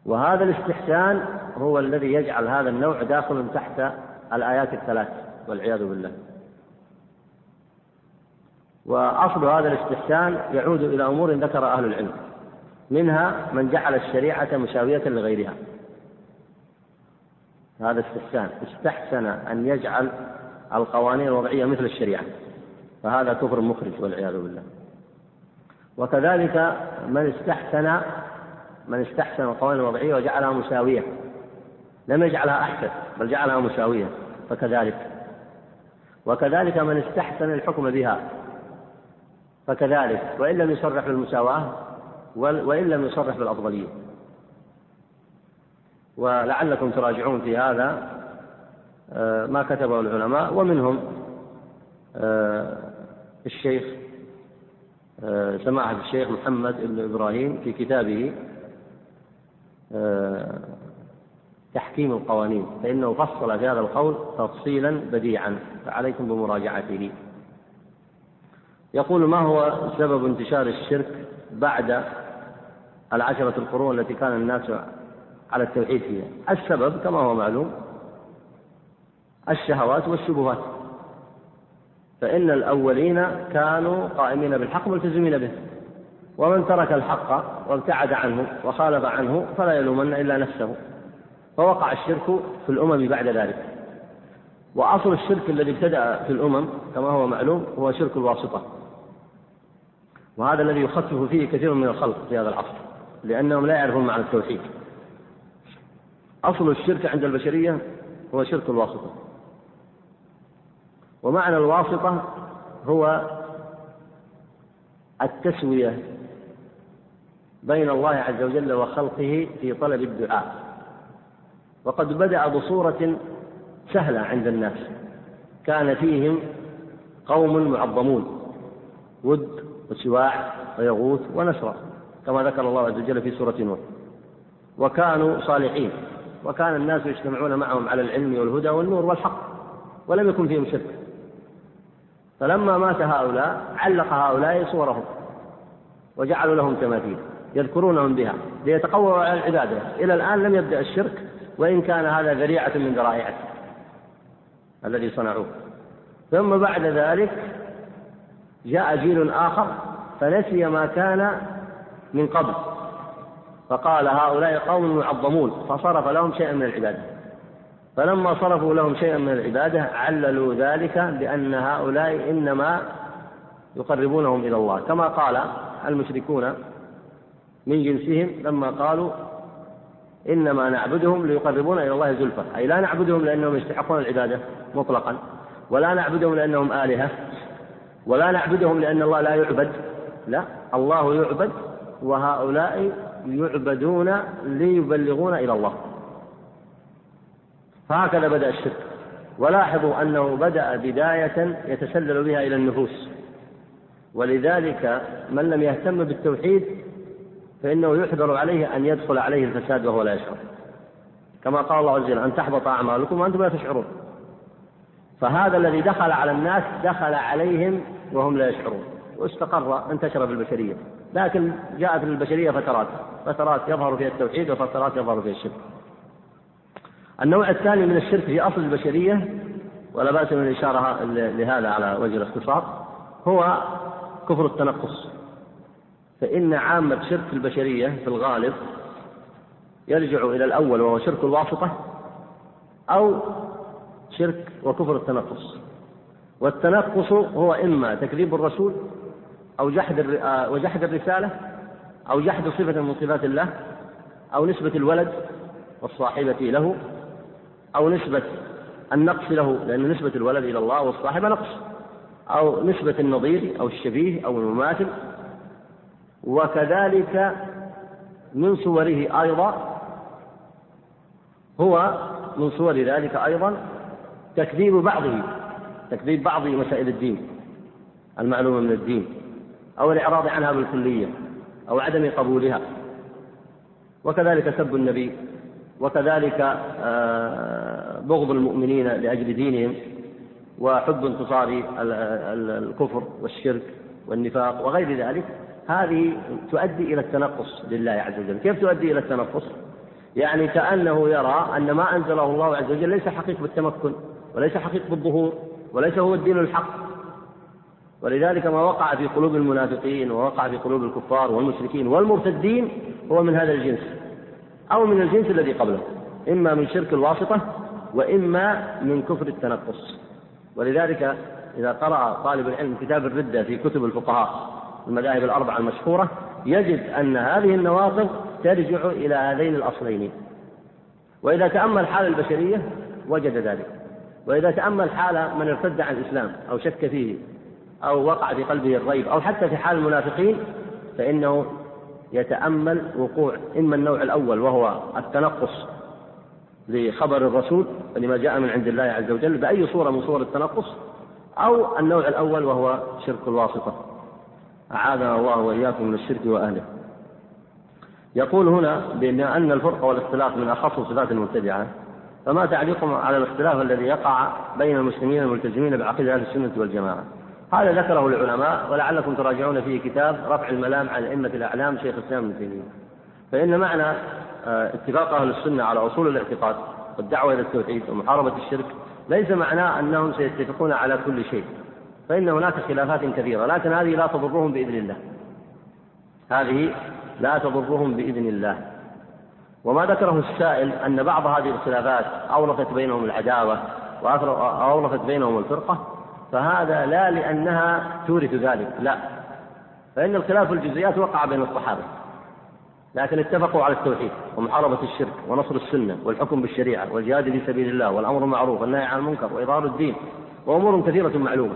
وهذا الاستحسان هو الذي يجعل هذا النوع داخل تحت الآيات الثلاث والعياذ بالله. وأصل هذا الاستحسان يعود إلى أمور ذكر أهل العلم منها من جعل الشريعة مساوية لغيرها. هذا استحسان. استحسن أن يجعل القوانين الوضعية مثل الشريعة. فهذا كفر مخرج والعياذ بالله. وكذلك من استحسن من استحسن القوانين الوضعية وجعلها مساوية. لم يجعلها أحسن بل جعلها مساوية. فكذلك. وكذلك من استحسن الحكم بها. فكذلك. وإن لم يصرح بالمساواة وإن لم يصرح بالأفضلية. ولعلكم تراجعون في هذا آه، ما كتبه العلماء. ومنهم آه، الشيخ آه، سماحة الشيخ محمد بن إبراهيم في كتابه تحكيم القوانين فإنه فصل في هذا القول تفصيلا بديعا فعليكم بمراجعته. يقول ما هو سبب انتشار الشرك بعد العشرة القرون التي كان الناس على التوحيد فيها. السبب كما هو معلوم الشهوات والشبهات. فإن الأولين كانوا قائمين بالحق ملتزمين به. ومن ترك الحق وابتعد عنه وخالف عنه فلا يلومن إلا نفسه. فوقع الشرك في الأمم بعد ذلك. وأصل الشرك الذي ابتدأ في الأمم كما هو معلوم هو شرك الواسطة. وهذا الذي يخفف فيه كثير من الخلق في هذا العصر لأنهم لا يعرفون معنى التوحيد. أصل الشرك عند البشرية هو شرك الواسطة. ومعنى الواسطة هو التسوية بين الله عز وجل وخلقه في طلب الدعاء. وقد بدأ بصورة سهلة عند الناس. كان فيهم قوم معظمون ود وسواع ويغوث ونسرا كما ذكر الله عز وجل في سورة نوح. وكانوا صالحين. وكان الناس يجتمعون معهم على العلم والهدى والنور والحق ولم يكن فيهم شرك فلما مات هؤلاء علق هؤلاء صورهم وجعلوا لهم تماثيل يذكرونهم بها ليتقووا على العبادة. إلى الآن لم يبدأ الشرك وإن كان هذا ذريعة من ذرائعه الذي صنعوه. ثم بعد ذلك جاء جيل آخر فنسي ما كان من قبل. فقال هؤلاء قوم معظمون فصرف لهم شيئا من العبادة. فلما صرفوا لهم شيئا من العبادة عللوا ذلك بأن هؤلاء إنما يقربونهم إلى الله. كما قال المشركون من جنسهم لما قالوا إنما نعبدهم ليقربونا إلى الله زلفى. أي لا نعبدهم لأنهم يستحقون العبادة مطلقا ولا نعبدهم لأنهم آلهة ولا نعبدهم لأن الله لا يعبد. لا الله يعبد وهؤلاء يعبدون ليبلغون إلى الله. فهكذا بدأ الشرك. ولاحظوا أنه بدأ بداية يتسلل بها إلى النفوس. ولذلك من لم يهتم بالتوحيد فإنه يحذر عليه أن يدخل عليه الفساد وهو لا يشعر. كما قال الله عز وجل أن تحبط أعمالكم وأنتم لا تشعرون. فهذا الذي دخل على الناس دخل عليهم وهم لا يشعرون. واستقر انتشر في البشرية. لكن جاءت للبشرية فترات فترات يظهر فيها التوحيد وفترات يظهر فيها الشرك. النوع الثاني من الشرك في أصل البشرية ولا بأس من الإشارة لهذا على وجه الاختصار هو كفر التنقص. فإن عامة شرك البشرية في الغالب يرجع إلى الأول وهو شرك الواسطة أو شرك وكفر التنقص. والتنقص هو إما تكذيب الرسول أو جحد آه، وجحد الرسالة أو جحد صفة من صفات الله أو نسبة الولد والصاحبة له أو نسبة النقص له لأن نسبة الولد إلى الله والصاحبة نقص أو نسبة النظير أو الشبيه أو المماثل. وكذلك من صوره أيضا هو من صور ذلك أيضا تكذيب بعضه تكذيب بعض مسائل الدين المعلومة من الدين. أو الإعراض عنها بالكلية أو عدم قبولها. وكذلك سب النبي وكذلك آه، بغض المؤمنين لأجل دينهم وحب انتصار الكفر والشرك والنفاق وغير ذلك. هذه تؤدي إلى التنقص لله عز وجل. كيف تؤدي إلى التنقص؟ يعني كأنه يرى أن ما أنزله الله عز وجل ليس حقيق بالتمكن وليس حقيق بالظهور وليس هو الدين الحق. ولذلك ما وقع في قلوب المنافقين ووقع في قلوب الكفار والمشركين والمرتدين هو من هذا الجنس أو من الجنس الذي قبله إما من شرك الواسطة وإما من كفر التنقص. ولذلك إذا قرأ طالب العلم كتاب الردة في كتب الفقهاء المذاهب الأربعة المشهورة يجد أن هذه النواقض ترجع إلى هذين الأصلين. وإذا تأمل حال البشرية وجد ذلك. وإذا تأمل حال من ارتد عن الإسلام أو شك فيه أو وقع في قلبه الريب أو حتى في حال المنافقين فإنه يتأمل وقوع إما النوع الأول وهو التنقص لخبر الرسول لما جاء من عند الله عز وجل بأي صورة من صور التنقص أو النوع الأول وهو شرك الواسطة. أعاذنا الله وإياكم من الشرك وأهله. يقول هنا بأن أن الفرقة والاختلاف من أخص صفات المبتدعة فما تعليقهم على الاختلاف الذي يقع بين المسلمين الملتزمين بعقيدة أهل السنة والجماعة؟ هذا ذكره العلماء ولعلكم تراجعون فيه كتاب رفع الملام عن أئمة الأعلام شيخ الإسلام ابن تيمية. فإن معنى آه، اتفاق أهل السنة على أصول الاعتقاد والدعوة إلى التوحيد ومحاربة الشرك ليس معناه أنهم سيتفقون على كل شيء فإن هناك خلافات كثيرة لكن هذه لا تضرهم بإذن الله. هذه لا تضرهم بإذن الله. وما ذكره السائل أن بعض هذه الخلافات أورثت بينهم العداوة وأورثت بينهم الفرقة فهذا لا لأنها تورث ذلك لا. فإن الخلاف في الجزئيات وقع بين الصحابة لكن اتفقوا على التوحيد ومحاربة الشرك ونصر السنة والحكم بالشريعة والجهاد في سبيل الله والأمر بالمعروف والنهي عن المنكر وإظهار الدين وأمور كثيرة معلومة.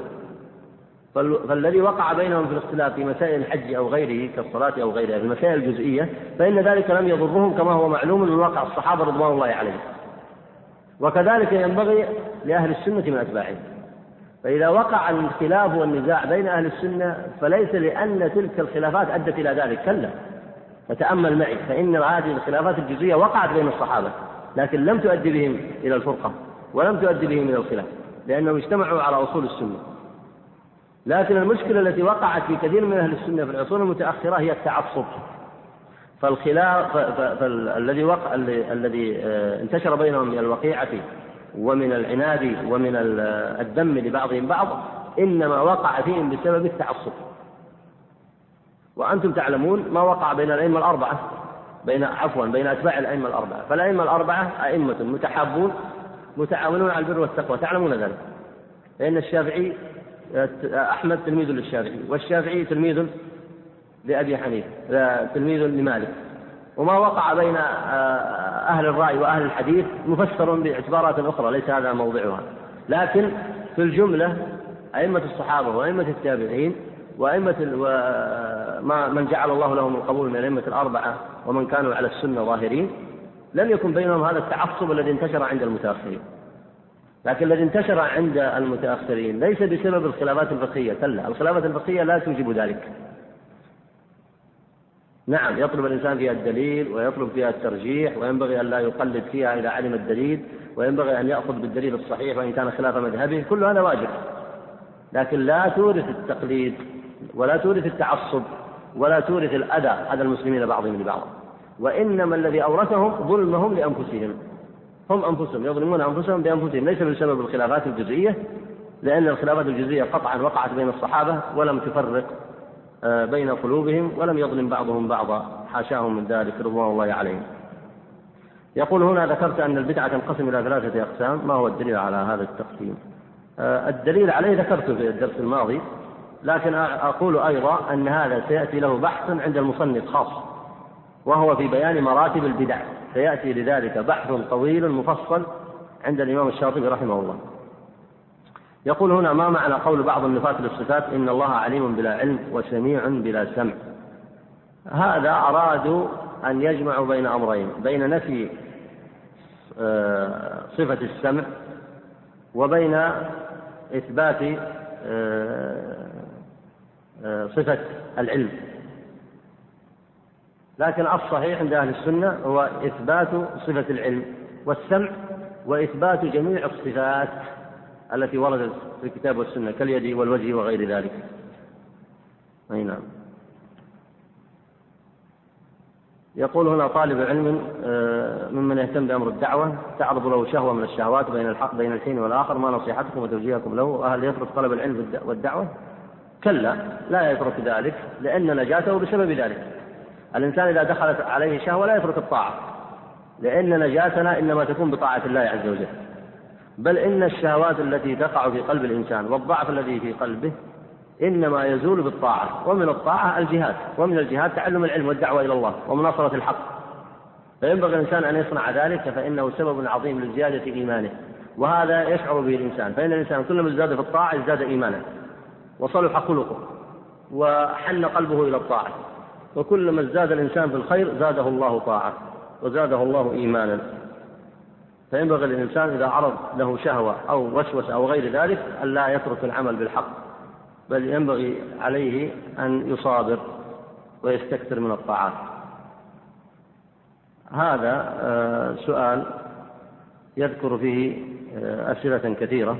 فالذي وقع بينهم في الاختلاف في مسائل الحج أو غيره كالصلاة أو غيرها في المسائل الجزئية فإن ذلك لم يضرهم كما هو معلوم من واقع الصحابة رضوان الله عليهم. وكذلك ينبغي لأهل السنة من أتباعهم. فإذا وقع الخلاف والنزاع بين أهل السنة فليس لأن تلك الخلافات أدت إلى ذلك. كلا. فتأمل معي فإن هذه الخلافات الجزئية وقعت بين الصحابة لكن لم تؤدي بهم إلى الفرقة ولم تؤدي بهم إلى الخلاف لأنهم اجتمعوا على أصول السنة. لكن المشكلة التي وقعت في كثير من أهل السنة في العصور المتأخرة هي التعصب. فالخلاف فالذي وقع الذي آه، انتشر بينهم من الوقيعة ومن العناد ومن الدم لبعضهم بعض إنما وقع فيهم بسبب التعصب. وأنتم تعلمون ما وقع بين الأئمة الأربعة بين عفوا بين أتباع الأئمة الأربعة. فالأئمة الأربعة أئمة متحابون متعاونون على البر والتقوى. تعلمون ذلك. لأن الشافعي أحمد تلميذ للشافعي والشافعي تلميذ لأبي حنيفة تلميذ لمالك. وما وقع بين آه، أهل الرأي وأهل الحديث مفسر باعتبارات أخرى ليس هذا موضعها. لكن في الجملة أئمة الصحابة وأئمة التابعين وأئمة وما من جعل الله لهم القبول من الأئمة الأربعة ومن كانوا على السنة ظاهرين لم يكن بينهم هذا التعصب الذي انتشر عند المتأخرين. لكن الذي انتشر عند المتأخرين ليس بسبب الخلافات الفقهية كلا الخلافات الفقهية لا توجب ذلك. نعم يطلب الإنسان فيها الدليل ويطلب فيها الترجيح وينبغي أن لا يقلد فيها إذا علم الدليل وينبغي أن يأخذ بالدليل الصحيح وإن كان خلاف مذهبه. كل هذا واجب. لكن لا تورث التقليد ولا تورث التعصب ولا تورث الأذى أذى المسلمين بعضهم لبعض. وإنما الذي أورثهم ظلمهم لأنفسهم. هم أنفسهم يظلمون أنفسهم بأنفسهم. ليس بسبب الخلافات الجزئية لأن الخلافات الجزئية قطعا وقعت بين الصحابة ولم تفرق. بين قلوبهم ولم يظلم بعضهم بعضا. حاشاهم من ذلك رضوان الله عليهم. يقول هنا ذكرت أن البدعة تنقسم إلى ثلاثة أقسام. ما هو الدليل على هذا التقسيم؟ آه، الدليل عليه ذكرته في الدرس الماضي لكن أقول أيضا أن هذا سيأتي له بحث عند المصنف خاص وهو في بيان مراتب البدع. سيأتي لذلك بحث طويل مفصل عند الإمام الشاطبي رحمه الله. يقول هنا ما معنى قول بعض النفاة للصفات إن الله عليم بلا علم وسميع بلا سمع؟ هذا أرادوا أن يجمعوا بين أمرين بين نفي آه، صفة السمع وبين إثبات آه، آه، صفة العلم. لكن الصحيح عند أهل السنة هو إثبات صفة العلم والسمع وإثبات جميع الصفات. التي وردت في الكتاب والسنة كاليد والوجه وغير ذلك. أي نعم. يقول هنا طالب علم آه، ممن يهتم بأمر الدعوة تعرض له شهوة من الشهوات بين الحق بين الحين والآخر ما نصيحتكم وتوجيهكم له؟ هل يترك طلب العلم والدعوة؟ كلا لا يترك ذلك لأن نجاته بسبب ذلك. الإنسان إذا دخلت عليه شهوة لا يترك الطاعة لأن نجاتنا إنما تكون بطاعة الله عز وجل. بل إن الشهوات التي تقع في قلب الإنسان والضعف الذي في قلبه إنما يزول بالطاعة ومن الطاعة الجهاد ومن الجهاد تعلم العلم والدعوة إلى الله ومناصرة الحق. فينبغي الإنسان أن يصنع ذلك فإنه سبب عظيم لزيادة إيمانه وهذا يشعر به الإنسان. فإن الإنسان كلما ازداد في الطاعة ازداد إيمانا وصلح خلقه وحن قلبه إلى الطاعة. وكلما ازداد الإنسان في الخير زاده الله طاعة وزاده الله إيمانا. فينبغي للإنسان إذا عرض له شهوة أو وسوسة أو غير ذلك أن لا يترك العمل بالحق بل ينبغي عليه أن يصابر ويستكثر من الطاعات. هذا آه، سؤال يذكر فيه آه، أسئلة كثيرة.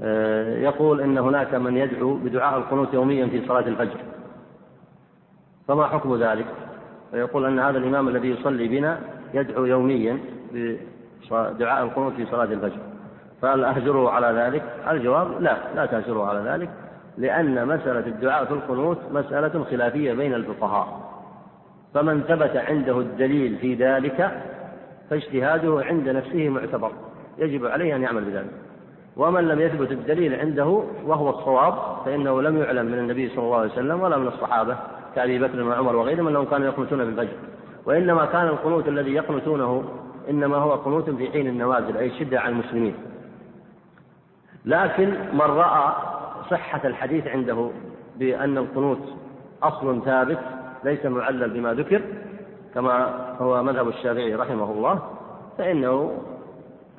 آه، يقول إن هناك من يدعو بدعاء القنوت يوميا في صلاة الفجر. فما حكم ذلك؟ فيقول أن هذا الإمام الذي يصلي بنا يدعو يوميا بدعاء القنوت في صلاة الفجر. فهل أهجره على ذلك؟ الجواب لا لا تهجره على ذلك لأن مسألة الدعاء في القنوت مسألة خلافية بين الفقهاء. فمن ثبت عنده الدليل في ذلك فاجتهاده عند نفسه معتبر. يجب عليه أن يعمل بذلك. ومن لم يثبت الدليل عنده وهو الصواب فإنه لم يعلم من النبي صلى الله عليه وسلم ولا من الصحابة كأبي بكر وعمر وغيرهم أنهم كانوا يقنتون بالفجر. وإنما كان القنوت الذي يقنتونه إنما هو قنوت في حين النوازل أي الشدة على المسلمين. لكن من رأى صحة الحديث عنده بأن القنوت أصل ثابت ليس معلل بما ذكر كما هو مذهب الشافعي رحمه الله فإنه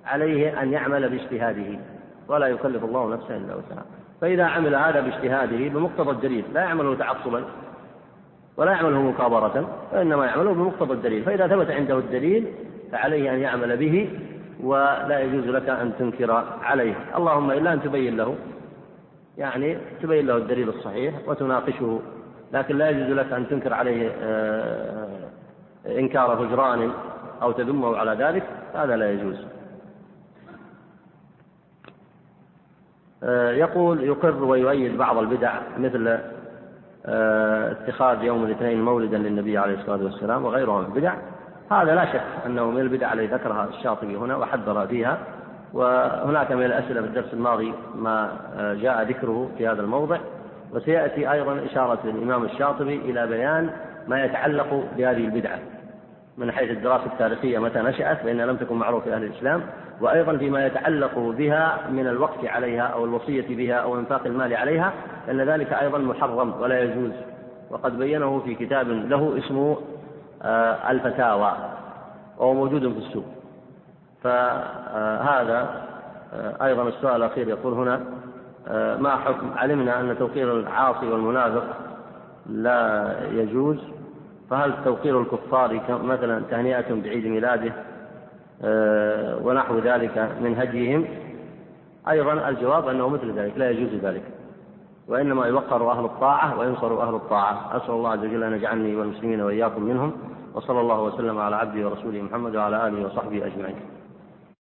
عليه أن يعمل باجتهاده ولا يكلف الله نفسا إلا وسعها. فإذا عمل هذا باجتهاده بمقتضى الدليل لا يعمله تعصبا. ولا يعمله مكابرة وإنما يعمله بمقتضى الدليل. فإذا ثبت عنده الدليل فعليه أن يعمل به ولا يجوز لك أن تنكر عليه. اللهم إلا أن تبين له يعني تبين له الدليل الصحيح وتناقشه. لكن لا يجوز لك أن تنكر عليه آه، إنكار هجران أو تذمه على ذلك. هذا لا يجوز. آه، يقول يقر ويؤيد بعض البدع مثل اتخاذ يوم الاثنين مولدا للنبي عليه الصلاة والسلام وغيرها من البدع. هذا لا شك أنه من البدع التي ذكرها الشاطبي هنا وحذر فيها. وهناك من الأسئلة في الدرس الماضي ما جاء ذكره في هذا الموضع. وسيأتي أيضا إشارة الإمام الشاطبي إلى بيان ما يتعلق بهذه البدعة. من حيث الدراسة التاريخية متى نشأت فإنها لم تكن معروفة في أهل الإسلام وأيضا فيما يتعلق بها من الوقت عليها أو الوصية بها أو إنفاق المال عليها لأن ذلك أيضا محرم ولا يجوز. وقد بينه في كتاب له اسمه آه، الفتاوى وهو موجود في السوق. فهذا آه، أيضا السؤال الأخير يقول هنا آه، ما حكم علمنا أن توقير العاصي والمنافق لا يجوز. فهل توقير الكفار مثلا تهنئة بعيد ميلاده آه، ونحو ذلك من هديهم أيضا الجواب أنه مثل ذلك لا يجوز ذلك وإنما يوقر أهل الطاعة وينصر أهل الطاعة. أسأل الله عز وجل أن يجعلني والمسلمين وإياكم منهم وصلى الله وسلم على عبده ورسوله محمد وعلى آله وصحبه أجمعين.